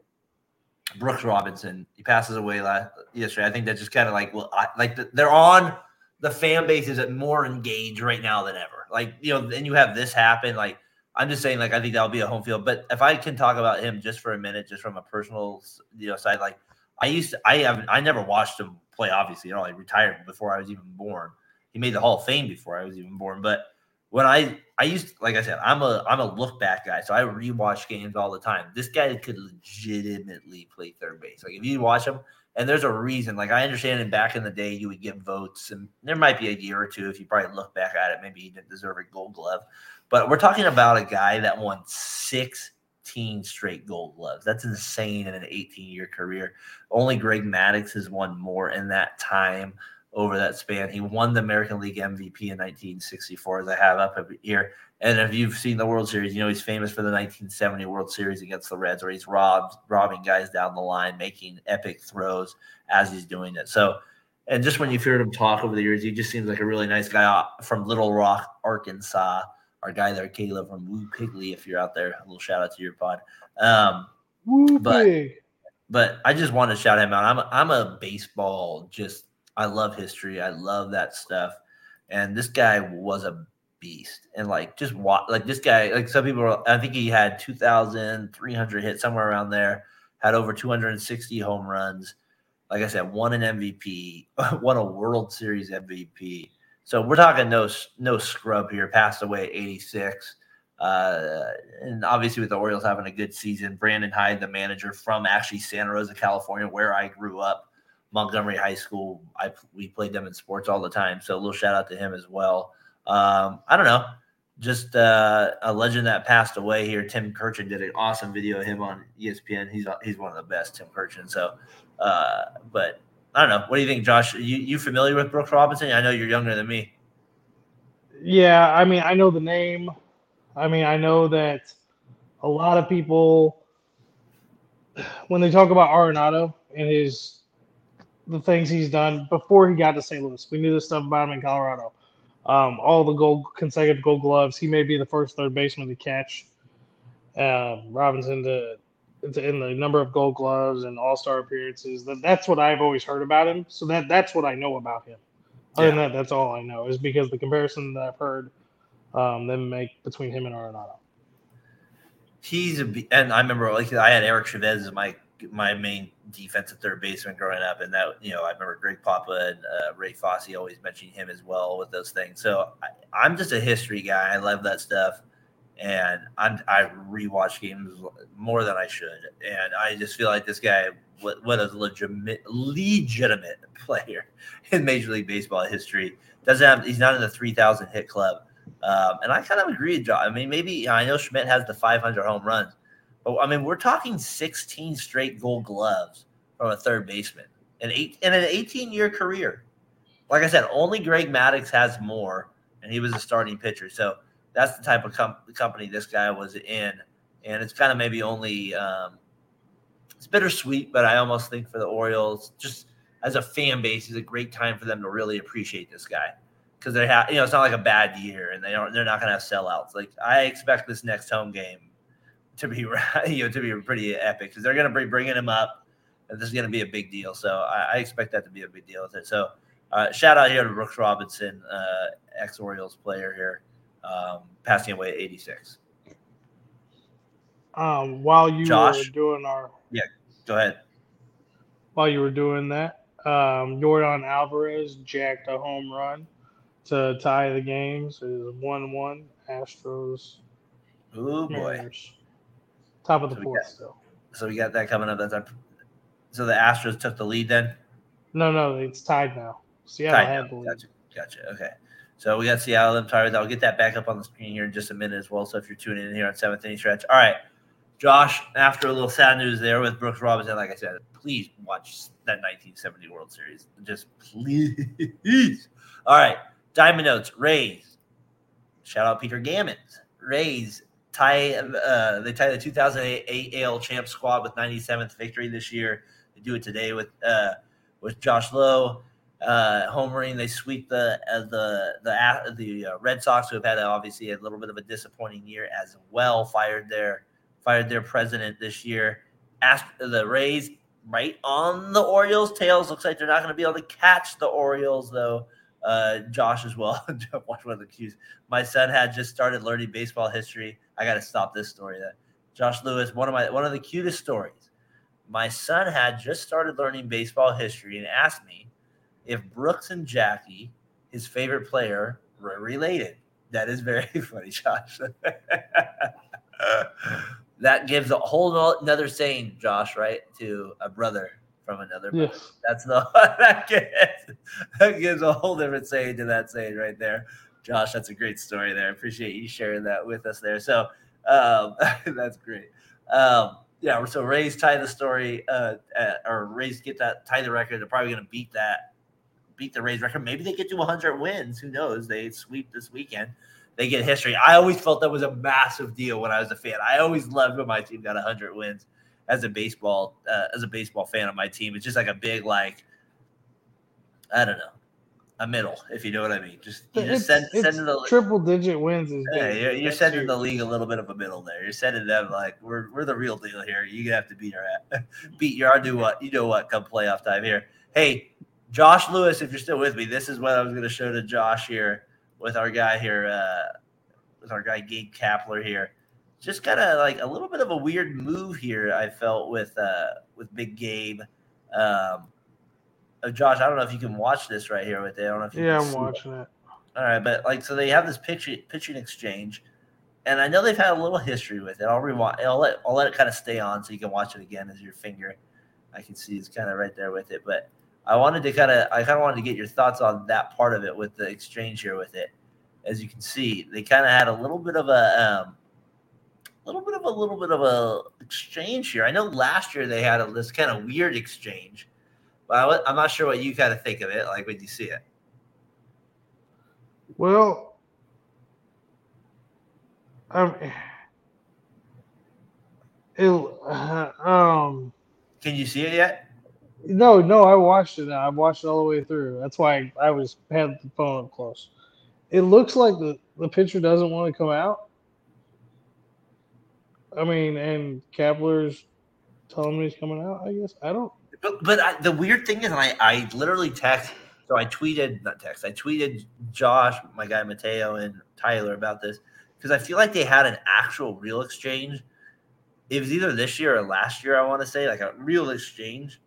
Brooks Robinson, he passes away last yesterday. I think that's just kind of like well, I, like the, they're on the fan base is more engaged right now than ever. Like you know, then you have this happen. Like I'm just saying, like I think that'll be a home field. But if I can talk about him just for a minute, just from a personal you know side, like I used to, I haven't, I never watched him play. Obviously, you know, I retired before I was even born. He made the Hall of Fame before I was even born. But when I, I used, like I said, I'm a, I'm a look back guy, so I rewatch games all the time. This guy could legitimately play third base. Like if you watch him, and there's a reason. Like I understand, in back in the day, you would get votes, and there might be a year or two if you probably look back at it, maybe he didn't deserve a Gold Glove. But we're talking about a guy that won 16 straight gold gloves. That's insane in an 18 year career. Only Greg Maddux has won more in that time over that span. He won the American League MVP in 1964, as I have up here. And if you've seen the World Series, you know he's famous for the 1970 World Series against the Reds, where he's robbed, robbing guys down the line, making epic throws as he's doing it. So, and just when you've heard him talk over the years, he just seems like a really nice guy uh, from Little Rock, Arkansas our guy there, Caleb from Woo Pigley. If you're out there, a little shout out to your pod. Um, Woo But- but I just want to shout him out. I'm a, I'm a baseball just I love history. I love that stuff. And this guy was a beast. And like just what like this guy like some people are, I think he had 2300 hits somewhere around there. Had over 260 home runs. Like I said, won an MVP, won a World Series MVP. So we're talking no no scrub here. Passed away at 86. Uh, and obviously, with the Orioles having a good season, Brandon Hyde, the manager from actually Santa Rosa, California, where I grew up, Montgomery High School. I we played them in sports all the time, so a little shout out to him as well. Um, I don't know, just uh, a legend that passed away here. Tim Kurkjian did an awesome video of him on ESPN. He's he's one of the best, Tim Kurkjian. So, uh, but I don't know. What do you think, Josh? You you familiar with Brooks Robinson? I know you're younger than me. Yeah, I mean, I know the name. I mean, I know that a lot of people, when they talk about Arenado and his the things he's done before he got to St. Louis, we knew this stuff about him in Colorado. Um, all the gold consecutive gold gloves. He may be the first third baseman to catch um, Robinson to, to in the number of gold gloves and All Star appearances. That, that's what I've always heard about him. So that that's what I know about him. Other than that, that's all I know is because the comparison that I've heard um, them make between him and Arenado. He's a and I remember like I had Eric Chavez as my my main defensive third baseman growing up, and that you know I remember Greg Papa and uh, Ray Fosse always mentioning him as well with those things. So I, I'm just a history guy. I love that stuff, and I'm I rewatch games more than I should, and I just feel like this guy what is legitimate legitimate player in Major League Baseball history. Doesn't have he's not in the three thousand hit club. Um, and I kind of agree, John. I mean, maybe I know Schmidt has the 500 home runs, I mean, we're talking 16 straight Gold Gloves from a third baseman in eight in an 18 year career. Like I said, only Greg Maddux has more, and he was a starting pitcher. So that's the type of com- company this guy was in, and it's kind of maybe only um, it's bittersweet, but I almost think for the Orioles, just as a fan base, is a great time for them to really appreciate this guy because they have, you know, it's not like a bad year, and they don't, they're not going to have sellouts. Like I expect this next home game to be, you know, to be pretty epic because they're going to be bringing him up, and this is going to be a big deal. So I, I expect that to be a big deal with it. So uh, shout out here to Brooks Robinson, uh, ex Orioles player here, um, passing away at 86. Um, while you were doing our yeah, Go ahead. while you were doing that, um, Jordan Alvarez jacked a home run to tie the games. It is one-one. Astros Oh boy. Mariners. Top of the So fourth got- still. So we got that coming up. That's our, so the Astros took the lead then. No, no, it's tied now. Seattle Tied had now. the lead. Gotcha. Gotcha. Okay. So we got Seattle and Tigers. I'll get that back up on the screen here in just a minute as well. So if you're tuning in here on seventh inning stretch, all right, Josh. After a little sad news there with Brooks Robinson, like I said, please watch that 1970 World Series. Just please. All right, Diamond Notes Rays. Shout out Peter Gammons. Rays tie. Uh, they tie the 2008 AL champ squad with 97th victory this year. They do it today with uh, with Josh Lowe uh, homering. They sweep the uh, the the the uh, Red Sox, who have had obviously a little bit of a disappointing year as well. Fired their fired their president this year. Asked the Rays right on the Orioles' tails. Looks like they're not going to be able to catch the Orioles though. Uh, Josh as well. Watch one of the cues. My son had just started learning baseball history. I got to stop this story. That Josh Lewis, one of my one of the cutest stories. My son had just started learning baseball history and asked me if Brooks and Jackie, his favorite player, were related. That is very funny, Josh. that gives a whole another saying, Josh, right? To a brother from another. Yes. That's the that gives, that gives a whole different saying to that saying right there. Josh, that's a great story there. Appreciate you sharing that with us there. So um, that's great. Um, yeah, so Rays tie the story, uh, uh, or Rays get that tie the record. They're probably going to beat that, beat the Rays record. Maybe they get to 100 wins. Who knows? They sweep this weekend. They get history. I always felt that was a massive deal when I was a fan. I always loved when my team got 100 wins as a baseball uh, as a baseball fan of my team. It's just like a big like I don't know. a middle, if you know what I mean. Just you just send send the triple digit wins is yeah, big. you're, you're sending huge. the league a little bit of a middle there. You're sending them like we're we're the real deal here. You have to beat our beat your I do what you know what come playoff time here. Hey, Josh Lewis, if you're still with me, this is what I was going to show to Josh here with our guy here, uh, with our guy Gabe Kapler here. Just kind of like a little bit of a weird move here. I felt with uh, with Big Gabe. Um, uh, Josh, I don't know if you can watch this right here with it. I don't know if you Yeah, can I'm see it. watching it. All right, but like so they have this pitching pitching exchange, and I know they've had a little history with it. I'll rewind. I'll let I'll let it kind of stay on so you can watch it again as your finger. I can see is kind of right there with it, but I wanted to kind of I kind of wanted to get your thoughts on that part of it with the exchange here with it. As you can see, they kind of had a little bit of a um, little bit of a little bit of a exchange here. I know last year they had a, this kind of weird exchange, but I, I'm not sure what you kind of think of it. Like when you see it. Well, um, it, um, Can you see it yet? no, no, I watched it. I watched it all the way through. That's why I, was had the phone up close. It looks like the the pitcher doesn't want to come out. I mean, and Kapler's telling me he's coming out. I guess I don't. But but I, the weird thing is, and I I literally text. So I tweeted not text. I tweeted Josh, my guy Mateo, and Tyler about this because I feel like they had an actual real exchange. It was either this year or last year. I want to say like a real exchange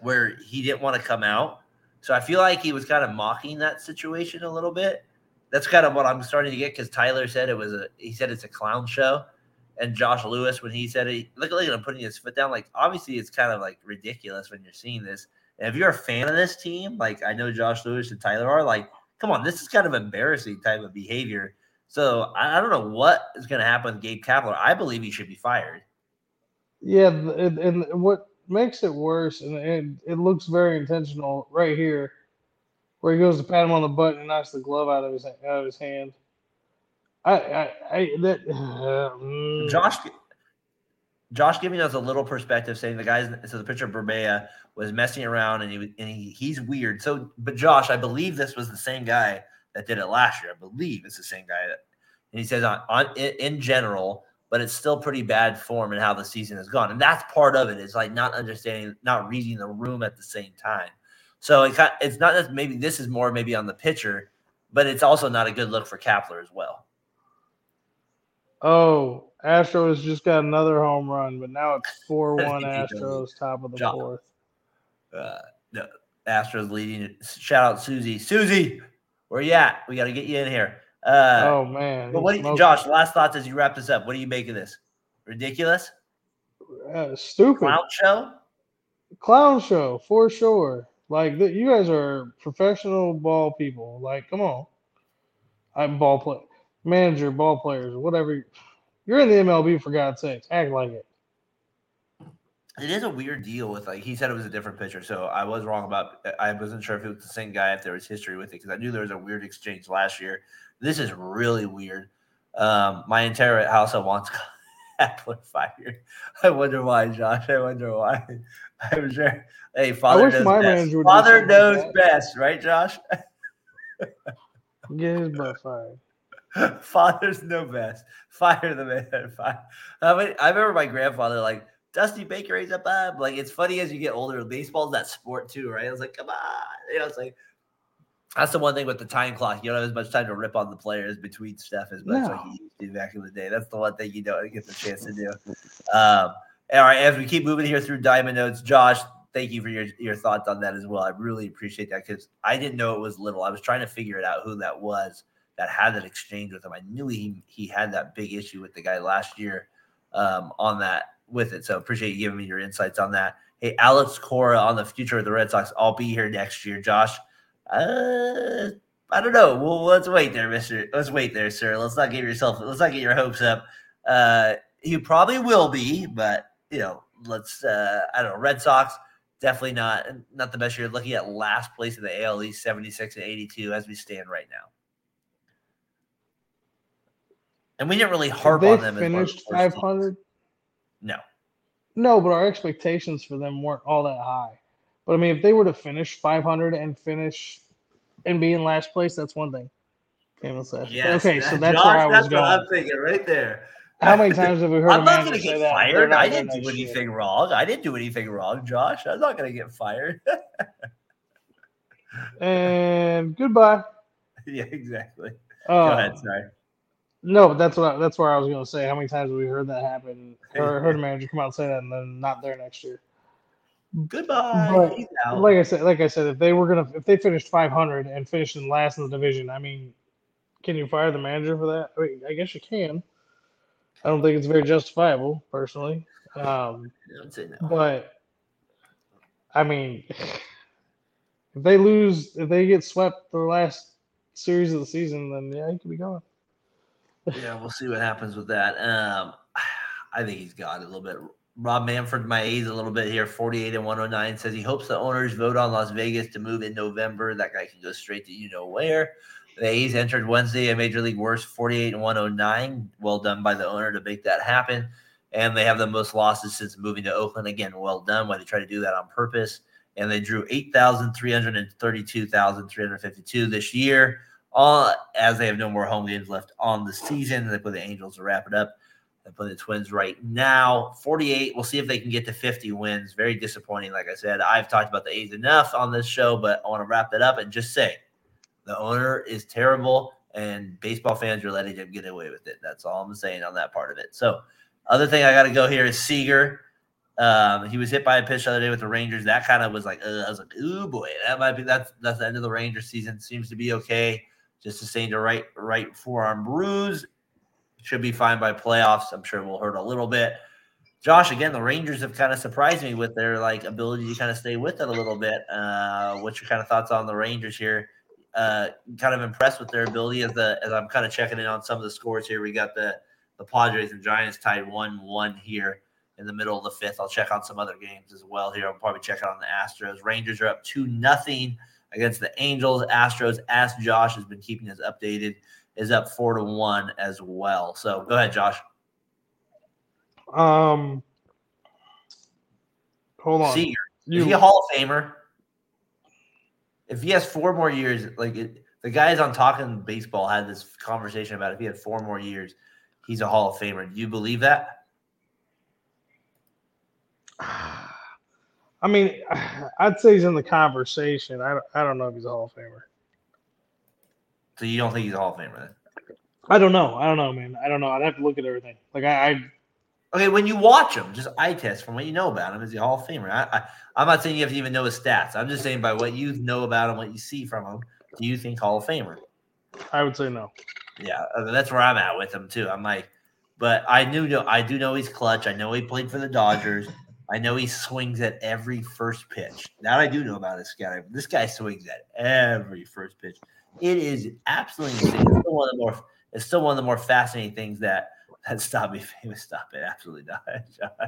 where he didn't want to come out. So I feel like he was kind of mocking that situation a little bit. That's kind of what I'm starting to get because Tyler said it was a. He said it's a clown show and Josh Lewis when he said it. Look, look at him putting his foot down. Like obviously, it's kind of like ridiculous when you're seeing this. And if you're a fan of this team, like I know Josh Lewis and Tyler are, like, come on, this is kind of embarrassing type of behavior. So I, I don't know what is going to happen with Gabe Kapler. I believe he should be fired. Yeah, and, and what makes it worse, and it, it looks very intentional right here, where he goes to pat him on the butt and knocks the glove out of his out of his hand. I, I, I that mm, Josh, Josh giving us a little perspective, saying the guys. So the pitcher Berbea was messing around, and he and he, he's weird. So, but Josh, I believe this was the same guy that did it last year. I believe it's the same guy that. And he says on, on in, general, but it's still pretty bad form in how the season has gone, and that's part of it. Is like not understanding, not reading the room at the same time. So it it's not that maybe this is more maybe on the pitcher, but it's also not a good look for Kapler as well. Oh, Astros just got another home run, but now it's four one Astros, top of the Job. fourth. uh, the Astros leading. Shout out Susie. Susie, where you at? We got to get you in here. Uh, oh man, but what do you. Josh? Last thoughts as you wrap this up. What do you make of this? Ridiculous Uh, stupid clown show. clown show for sure. Like th- you guys are professional ball people. Like, come on, I'm ball play manager, ball players, whatever. You're in the MLB for God's sakes. Act like it. It is a weird deal with like he said it was a different pitcher, so I was wrong about. I wasn't sure if it was the same guy if there was history with it because I knew there was a weird exchange last year. This is really weird. Um, my entire house at wants Kapler fired. I wonder why, Josh. I wonder why. I'm sure. Hey, father knows my best. manager would do Father something like knows best, right, Josh? Get his butt fired. Fathers know best. Fire the man. Fire. I, mean, I remember my grandfather like Dusty Baker is a up. Like it's funny as you get older. Baseball's that sport too, right? I was like, come on. You know, it's like that's the one thing with the time clock. You don't have as much time to rip on the players between stuff as much like you used to back in the day. That's the one thing you don't get the chance to do. Um, all right, as we keep moving here through Diamond Notes, Josh, thank you for your, your thoughts on that as well. I really appreciate that because I didn't know it was little. I was trying to figure it out who that was that had that exchange with him. I knew he he had that big issue with the guy last year um, on that with it. So appreciate you giving me your insights on that. Hey, Alex Cora on the future of the Red Sox. I'll be here next year, Josh. Uh, I don't know. Well, let's wait there, Mister. Let's wait there, sir. Let's not give yourself. Let's not get your hopes up. Uh, you probably will be, but you know, let's. Uh, I don't know. Red Sox definitely not not the best year. Looking at last place in the AL East, seventy six and eighty two as we stand right now. And we didn't really harp on them. as one of finished 500. No, No, but our expectations for them weren't all that high. But I mean, if they were to finish 500 and finish and be in last place, that's one thing. Famous last. Yes, okay, so that's Josh, where I was that's going. what I'm thinking right there. How many times have we heard? I'm not going to get fired. I didn't do next year. anything wrong. I didn't do anything wrong, Josh. I'm not going to get fired. And goodbye. yeah, exactly. Uh, Go ahead. Sorry. No, but that's what I, that's where I was going to say. How many times have we heard that happen? Or heard a manager come out and say that, and then not there next year? Goodbye. But, Like I said, like I said, if they were gonna, if they finished 500 and finished in last in the division, I mean, can you fire the manager for that? I, mean, I guess you can. I don't think it's very justifiable, personally. Um, Don't say no. but I mean, if they lose, if they get swept the last series of the season, then yeah, he could be gone. Yeah, we'll see what happens with that. Um, I think he's got a little bit. Rob Manfred, my A's a little bit here, 48 and 109, says he hopes the owners vote on Las Vegas to move in November. That guy can go straight to you know where. The A's entered Wednesday a major league worst 48 and 109. Well done by the owner to make that happen. And they have the most losses since moving to Oakland. Again, well done. Why they try to do that on purpose. And they drew 8,332,352 this year all as they have no more home games left on the season. They play the Angels to wrap it up. They play the Twins right now. 48. We'll see if they can get to 50 wins. Very disappointing. Like I said, I've talked about the A's enough on this show, but I want to wrap that up and just say the owner is terrible and baseball fans are letting him get away with it. That's all I'm saying on that part of it. So, other thing I got to go here is Seager. Um, he was hit by a pitch the other day with the Rangers. That kind of was like, uh, I was like, oh boy, that might be that's that's the end of the Rangers season. Seems to be okay just sustained a right right forearm bruise. Should be fine by playoffs. I'm sure it will hurt a little bit. Josh, again, the Rangers have kind of surprised me with their like ability to kind of stay with it a little bit. Uh, what's your kind of thoughts on the Rangers here? Uh, kind of impressed with their ability as the as I'm kind of checking in on some of the scores here. We got the the Padres and Giants tied one one here in the middle of the fifth. I'll check on some other games as well here. I'll probably check out on the Astros. Rangers are up two nothing against the Angels. Astros, Ask Josh has been keeping us updated, is up four to one as well. So go ahead, Josh. Um, hold on. Seager, You- is he a Hall of Famer? If he has four more years, like it, the guys on Talking Baseball had this conversation about if he had four more years, he's a Hall of Famer. Do you believe that? I mean, I'd say he's in the conversation. I don't, I don't know if he's a Hall of Famer. So you don't think he's a Hall of Famer? Then? I don't know. I don't know, man. I don't know. I'd have to look at everything. Like I, I Okay, when you watch him, just eye test from what you know about him, is he a Hall of Famer? I, I, I'm not saying you have to even know his stats. I'm just saying by what you know about him, what you see from him, do you think Hall of Famer? I would say no. Yeah, uh, that's where I'm at with him too. I'm like, but I knew, I do know he's clutch. I know he played for the Dodgers. I know he swings at every first pitch. That I do know about this guy. This guy swings at every first pitch. It is absolutely insane. It's still one of the more. It's still one of the more fascinating things that that stop me famous. Stop it. Absolutely not.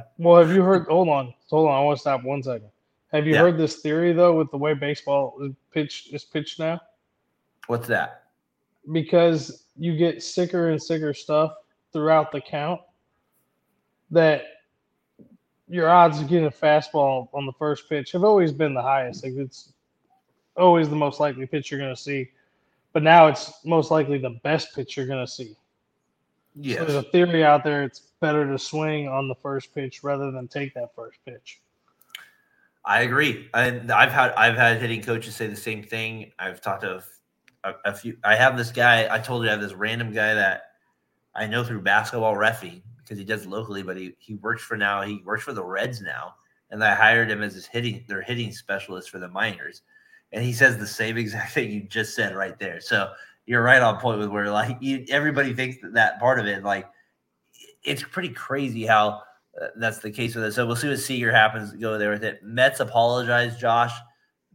Well, have you heard? Hold on, hold on. I want to stop one second. Have you Yeah. heard this theory though, with the way baseball is pitched is pitched now? What's that? Because you get sicker and sicker stuff throughout the count, that your odds of getting a fastball on the first pitch have always been the highest. Like it's always the most likely pitch you're going to see. But now it's most likely the best pitch you're going to see. So there's a theory out there it's better to swing on the first pitch rather than take that first pitch. I agree. And I've had I've had hitting coaches say the same thing. I've talked to a, a few. I have this guy. I told you I have this random guy that I know through basketball refing because he does locally, but he he works for now. He works for the Reds now, and I hired him as his hitting their hitting specialist for the minors. And he says the same exact thing you just said right there. So you're right on point with where like you, everybody thinks that, that part of it like it's pretty crazy how uh, that's the case with it. So we'll see what Seager happens. Go there with it. Mets apologize, Josh,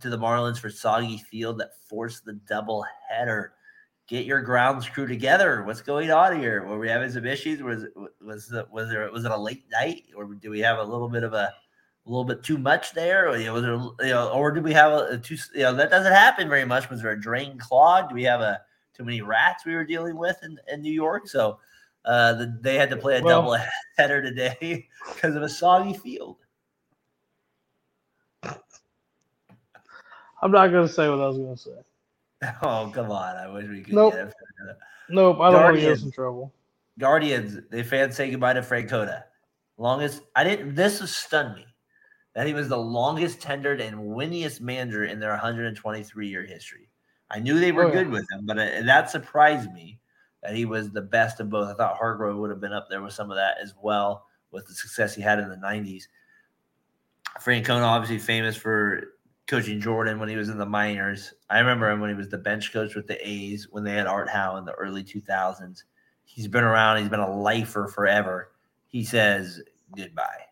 to the Marlins for soggy field that forced the double header. Get your grounds crew together. What's going on here? Were we having some issues? Was it, was was there was it a late night, or do we have a little bit of a a little bit too much there, or you know, was there you know, or did we have a, a too you know that doesn't happen very much? Was there a drain clogged? Do we have a too many rats we were dealing with in, in New York? So uh, the, they had to play a Well- double header today because of a soggy field. I'm not going to say what I was going to say. Oh come on! I wish we could Nope. get him. Nope, I don't want to get Guardians. us in trouble. Guardians. The fans say goodbye to Francona. Longest. I didn't. This has stunned me that he was the longest tendered and winningest manager in their 123 year history. I knew they were Oh, yeah. good with him, but it, that surprised me that he was the best of both. I thought Hargrove would have been up there with some of that as well with the success he had in the 90s. Francona, obviously famous for coaching Jordan when he was in the minors. I remember him when he was the bench coach with the A's when they had Art Howe in the early 2000s. He's been around, he's been a lifer forever. He says goodbye.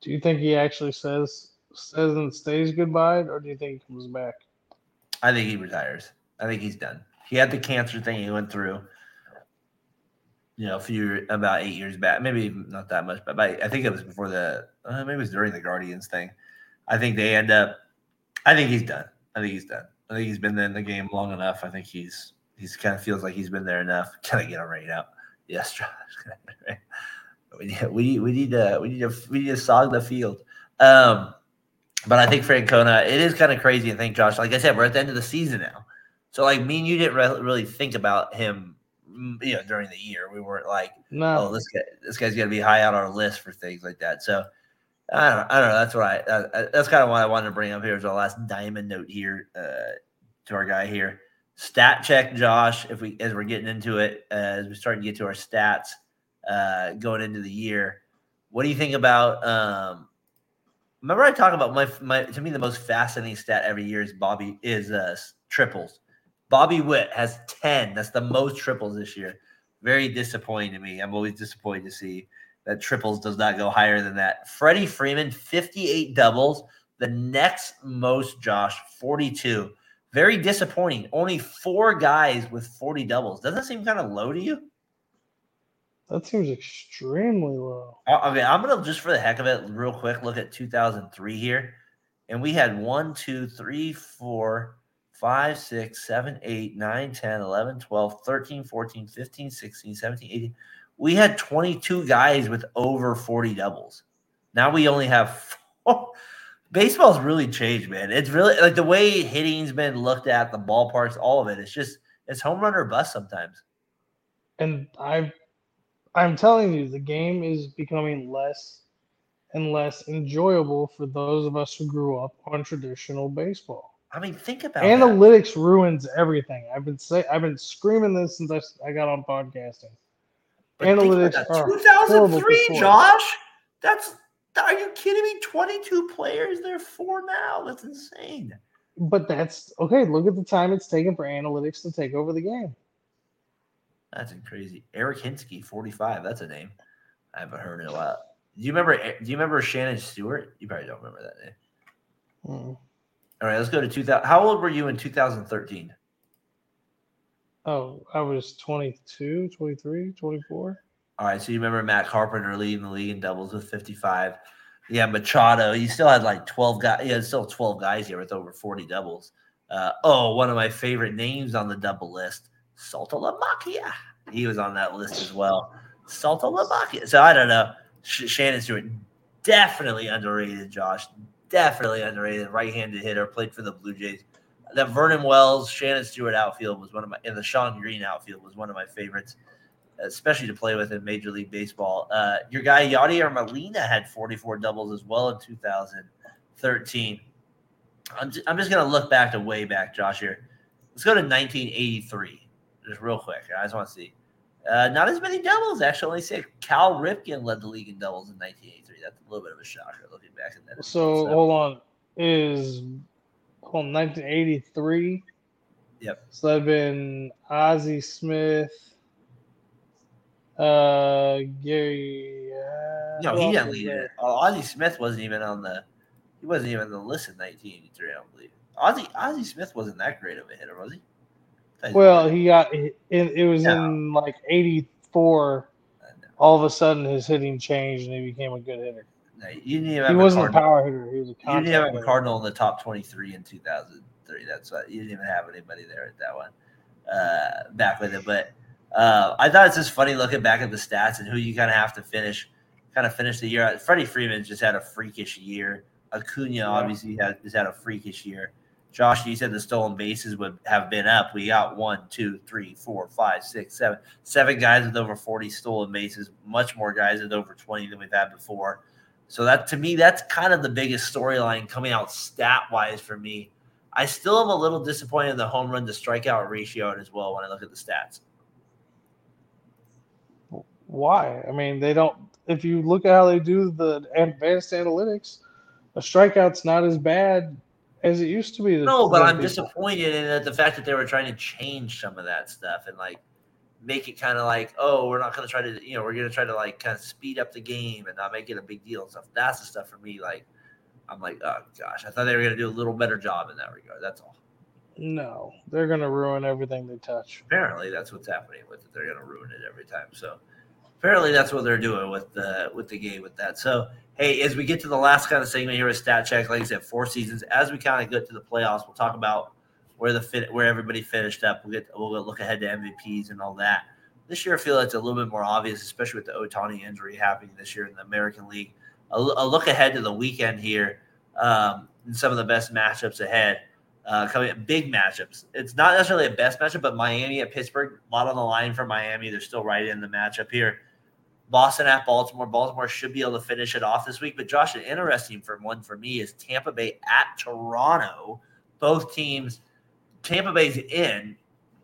Do you think he actually says says and stays goodbye, or do you think he comes back? I think he retires. I think he's done. He had the cancer thing he went through. You know, a few about eight years back, maybe not that much, but I think it was before the uh, maybe it was during the Guardians thing. I think they end up. I think he's done. I think he's done. I think he's been in the game long enough. I think he's he's kind of feels like he's been there enough. Can I get a rain out? Yes, Josh. we need we, we need to we need to we need to sog the field. Um, but I think Francona, it is kind of crazy to think, Josh. Like I said, we're at the end of the season now. So like me and you didn't re- really think about him, mm, you know, during the year. We weren't like, No, oh, this guy, this guy's gonna be high on our list for things like that. So I don't, I don't know. That's what I. That's kind of why I wanted to bring up here as our last diamond note here uh, to our guy here. Stat check, Josh. If we as we're getting into it, uh, as we start to get to our stats uh, going into the year, what do you think about? Um, remember, I talk about my my to me the most fascinating stat every year is Bobby is uh, triples. Bobby Witt has ten. That's the most triples this year. Very disappointing to me. I'm always disappointed to see that triples does not go higher than that. Freddie Freeman, 58 doubles. The next most, Josh, 42. Very disappointing. Only four guys with 40 doubles. Doesn't that seem kind of low to you? that seems extremely low. I I mean, I'm gonna just for the heck of it, real quick, look at 2003 here, and we had one, two, three, four, five, six, seven, eight, nine, 10, 11, 12, 13, 14, 15, 16, 17, 18. We had 22 guys with over 40 doubles. Now we only have four. Baseball's really changed, man. It's really like the way hitting's been looked at, the ballparks, all of it. It's just it's home run or bust sometimes. And I, I'm telling you, the game is becoming less and less enjoyable for those of us who grew up on traditional baseball. I mean, think about that. Analytics ruins everything. I've been say I've been screaming this since I, I got on podcasting. But Analytics that. are 2003, Josh. That's are you kidding me? 22 players. There are four now. That's insane. But that's okay. Look at the time it's taken for analytics to take over the game. That's crazy. Eric Hinske, 45. That's a name I haven't heard in a while. Do you remember? Do you remember Shannon Stewart? You probably don't remember that name. Mm. All right, let's go to 2000. How old were you in 2013? Oh, I was 22, 23, 24. All right, so you remember Matt Carpenter leading the league in doubles with 55. Yeah, Machado. He still had like 12 guys. Yeah, still 12 guys here with over 40 doubles. Uh, oh, one of my favorite names on the double list, Saltalamacchia. He was on that list as well. Saltalamacchia. So I don't know. Sh- Shannon Stewart, definitely underrated, Josh. Definitely underrated. Right handed hitter, played for the Blue Jays. That Vernon Wells, Shannon Stewart outfield was one of my, and the Shawn Green outfield was one of my favorites especially to play with in Major League Baseball. Uh, your guy Yadier Molina had 44 doubles as well in 2013. I'm just, I'm just going to look back to way back, Josh. Here, let's go to 1983, just real quick. I just want to see. Uh, not as many doubles, actually. Only six. Cal Ripken led the league in doubles in 1983. That's a little bit of a shocker looking back at that. So hold on, is on, 1983. Yep. So that'd been Ozzie Smith, uh, Gary. Uh, No, he didn't lead it. Uh, Ozzie Smith wasn't even on the. He wasn't even on the list in 1983. I don't believe. Ozzie Ozzie Smith wasn't that great of a hitter, was he? Thought he was Well, he got it. It was No. in like '84. All of a sudden, his hitting changed and he became a good hitter. You didn't even He wasn't a Cardinal. power hitter. He was a You didn't have a hitter. Cardinal in the top 23 in 2003. That's why you didn't even have anybody there at that one uh, back with it. But uh, I thought it's just funny looking back at the stats and who you kind of have to finish, kind of finish the year. Freddie Freeman just had a freakish year. Acuna obviously had, has had a freakish year. Josh, you said the stolen bases would have been up. We got one, two, three, four, five, six, seven, seven guys with over 40 stolen bases, much more guys with over 20 than we've had before. So that to me, that's kind of the biggest storyline coming out stat wise for me. I still am a little disappointed in the home run to strikeout ratio as well when I look at the stats. Why? I mean, they don't. If you look at how they do the advanced analytics, a strikeout's not as bad as it used to be. No, but I'm disappointed in the fact that they were trying to change some of that stuff and like make it kind of like, oh, we're not going to try to, you know, we're going to try to like kind of speed up the game and not make it a big deal and stuff. That's the stuff for me. Like, I'm like, oh gosh, I thought they were going to do a little better job in that regard. That's all. No, they're going to ruin everything they touch. Apparently, that's what's happening with it. They're going to ruin it every time. So, apparently, that's what they're doing with the with the game with that. So, hey, as we get to the last kind of segment here with stat check, like I said, four seasons. As we kind of get to the playoffs, we'll talk about where the fit where everybody finished up. We'll get we'll look ahead to MVPs and all that. This year, I feel it's a little bit more obvious, especially with the Ohtani injury happening this year in the American League. A, a look ahead to the weekend here um, and some of the best matchups ahead. Uh, coming big matchups. It's not necessarily a best matchup, but Miami at Pittsburgh, a lot on the line for Miami. They're still right in the matchup here. Boston at Baltimore. Baltimore should be able to finish it off this week. But Josh, an interesting for one for me is Tampa Bay at Toronto. Both teams, Tampa Bay's in.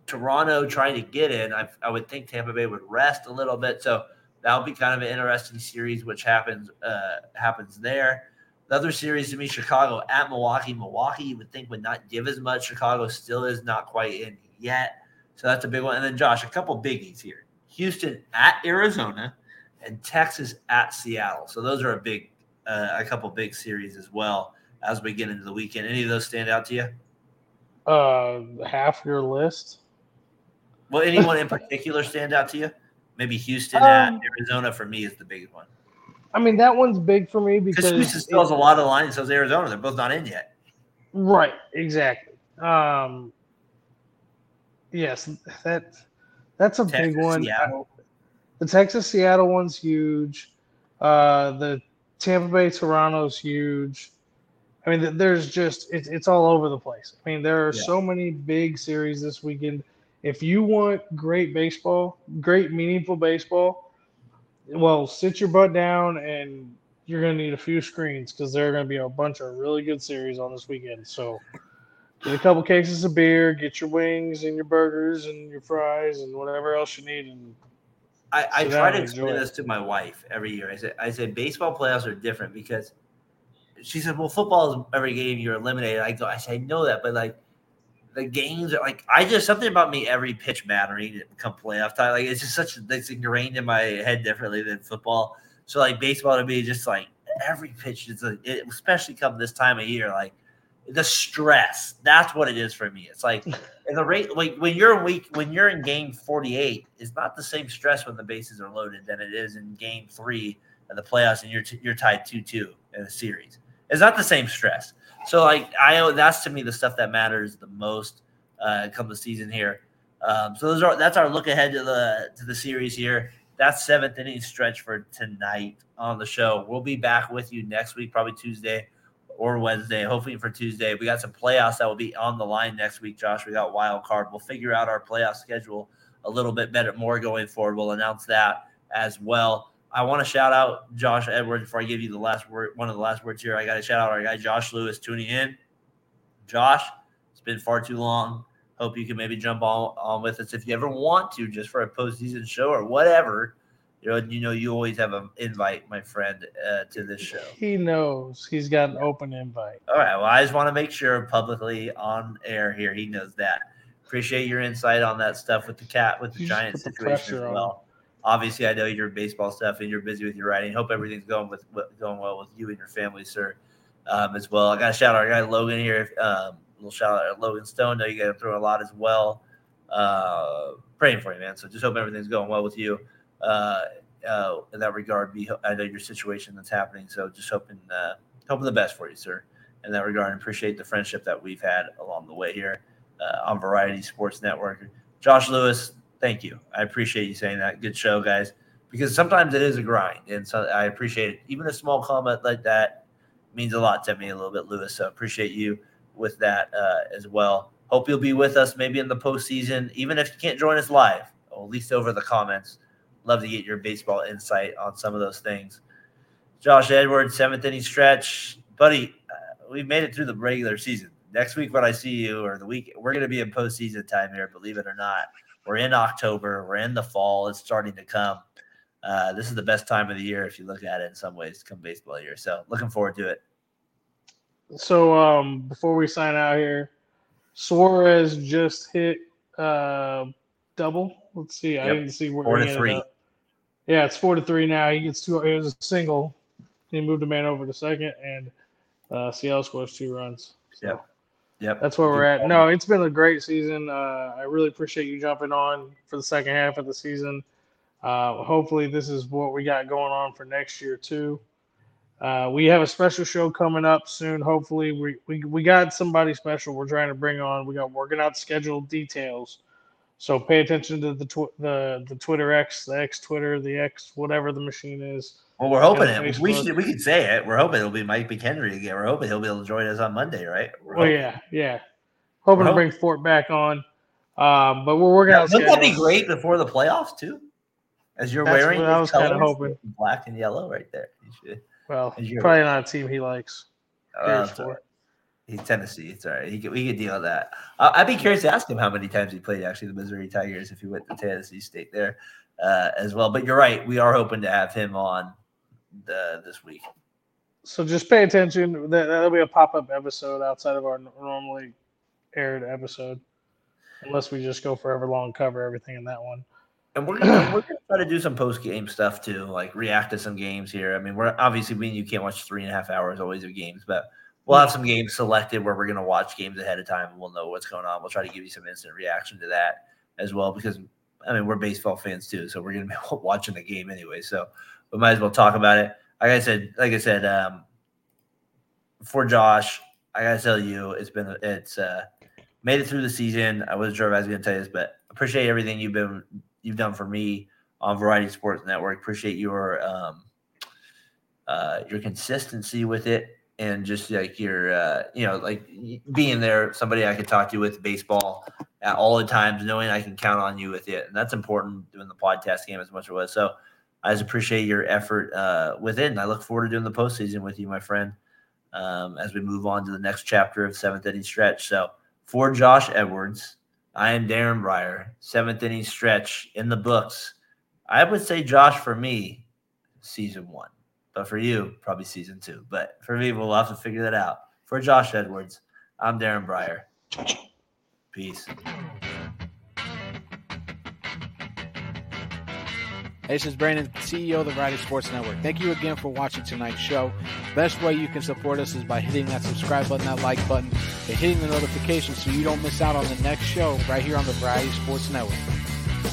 Toronto trying to get in. I, I would think Tampa Bay would rest a little bit. So that'll be kind of an interesting series, which happens uh, happens there. The other series to me, Chicago at Milwaukee. Milwaukee, you would think would not give as much. Chicago still is not quite in yet. So that's a big one. And then Josh, a couple biggies here. Houston at Arizona and Texas at Seattle. So those are a big, uh, a couple big series as well as we get into the weekend. Any of those stand out to you? Uh, half your list. Well, anyone in particular stand out to you? Maybe Houston um, at Arizona for me is the biggest one. I mean, that one's big for me because Houston still has a lot of lines. So Arizona. They're both not in yet. Right. Exactly. Um, yes, that that's a Texas, big one. Seattle. The Texas Seattle one's huge. Uh, the Tampa Bay Toronto's huge. I mean, there's just it's it's all over the place. I mean, there are yeah. so many big series this weekend. If you want great baseball, great meaningful baseball, well, sit your butt down and you're going to need a few screens because there are going to be a bunch of really good series on this weekend. So get a couple cases of beer, get your wings and your burgers and your fries and whatever else you need. And I, I try to explain this to my wife every year. I say, I say baseball playoffs are different because she said, well, football is every game you're eliminated. I go, I say, I know that, but like the games are like I just something about me every pitch mattering come playoff time. Like it's just such it's ingrained in my head differently than football. So like baseball to me, just like every pitch is a, it, especially come this time of year, like the stress. That's what it is for me. It's like in the rate like when you're week when you're in game 48, it's not the same stress when the bases are loaded than it is in game three of the playoffs and you're t- you're tied two two in a series. It's not the same stress. So like I that's to me the stuff that matters the most uh, come the season here. Um, so those are that's our look ahead to the to the series here. That's seventh inning stretch for tonight on the show. We'll be back with you next week, probably Tuesday or Wednesday. Hopefully for Tuesday. We got some playoffs that will be on the line next week, Josh. We got wild card. We'll figure out our playoff schedule a little bit better, more going forward. We'll announce that as well. I want to shout out Josh Edwards before I give you the last word, one of the last words here. I got to shout out our guy Josh Lewis tuning in. Josh, it's been far too long. Hope you can maybe jump on, on with us if you ever want to, just for a postseason show or whatever. You know, you know, you always have an invite, my friend, uh, to this show. He knows he's got an open invite. All right. Well, I just want to make sure publicly on air here he knows that. Appreciate your insight on that stuff with the cat with the giant situation as well obviously I know you're baseball stuff and you're busy with your writing. Hope everything's going with going well with you and your family, sir, um, as well. I got to shout out our guy Logan here. Um, little shout out Logan Stone. Know you got to throw a lot as well. Uh, praying for you, man. So just hope everything's going well with you. Uh, uh, in that regard, be I know your situation that's happening. So just hoping uh, hoping the best for you, sir. In that regard, appreciate the friendship that we've had along the way here uh, on Variety Sports Network. Josh Lewis, thank you. I appreciate you saying that. Good show, guys. Because sometimes it is a grind, and so I appreciate it. Even a small comment like that means a lot to me a little bit, Lewis. So appreciate you with that uh, as well. Hope you'll be with us maybe in the postseason, even if you can't join us live, or at least over the comments. Love to get your baseball insight on some of those things. Josh Edwards, seventh inning stretch, buddy. Uh, we made it through the regular season. Next week, when I see you, or the week, we're going to be in postseason time here. Believe it or not, we're in October. We're in the fall. It's starting to come. Uh, this is the best time of the year if you look at it in some ways, come baseball year. So looking forward to it. So um, before we sign out here, Suarez just hit uh, double. Let's see. Yep. I didn't see where four to three. Up. Yeah, it's four to three now. He gets two. It was a single. He moved a man over to second, and uh, Seattle scores two runs. So yep. Yep. That's where we're at. No, it's been a great season. Uh, I really appreciate you jumping on for the second half of the season. Uh, hopefully, this is what we got going on for next year too. Uh, we have a special show coming up soon. Hopefully, we, we we got somebody special we're trying to bring on. We got working out scheduled details, so pay attention to the tw- the the Twitter X, the X Twitter, the X whatever the machine is. Well, we're hoping it. We should we could say it. We're hoping it'll be Mike McHenry again. We're hoping he'll be able to join us on Monday, right? We're well, yeah, yeah. Hoping we're to bring Fort back on. Um, but we're working yeah, out. Wouldn't that be great before the playoffs too? As you're That's wearing, I was kind of hoping black and yellow right there. Well, probably not a team he likes. Uh, He's Tennessee. It's all right. He could, we could deal with that. Uh, I'd be curious to ask him how many times he played actually the Missouri Tigers if he went to Tennessee State there uh, as well. But you're right. We are hoping to have him on the, this week. So just pay attention. That, that'll be a pop up episode outside of our normally aired episode, unless we just go forever long cover everything in that one. And we're gonna, we're gonna try to do some post game stuff too, like react to some games here. I mean, we're obviously we you can't watch three and a half hours always of games, but we'll have some games selected where we're gonna watch games ahead of time and we'll know what's going on. We'll try to give you some instant reaction to that as well because I mean we're baseball fans too, so we're gonna be watching the game anyway. So we might as well talk about it. Like I said, like I said, um, for Josh, I gotta tell you, it's been it's uh, made it through the season. I wasn't sure if I was gonna tell you this, but appreciate everything you've been you've done for me on Variety Sports Network. Appreciate your um, uh, your consistency with it and just like your uh, you know like being there, somebody I could talk to with baseball at all the times, knowing I can count on you with it, and that's important doing the podcast game as much as it was. So I just appreciate your effort uh, with it, and I look forward to doing the postseason with you, my friend, um, as we move on to the next chapter of seventh inning stretch. So for Josh Edwards. I am Daren Breyer, seventh inning stretch in the books. I would say, Josh, for me, season one. But for you, probably season two. But for me, we'll have to figure that out. For Josh Edwards, I'm Daren Breyer. Peace. This is Brandon, CEO of the Variety Sports Network. Thank you again for watching tonight's show. Best way you can support us is by hitting that subscribe button, that like button, and hitting the notification so you don't miss out on the next show right here on the Variety Sports Network.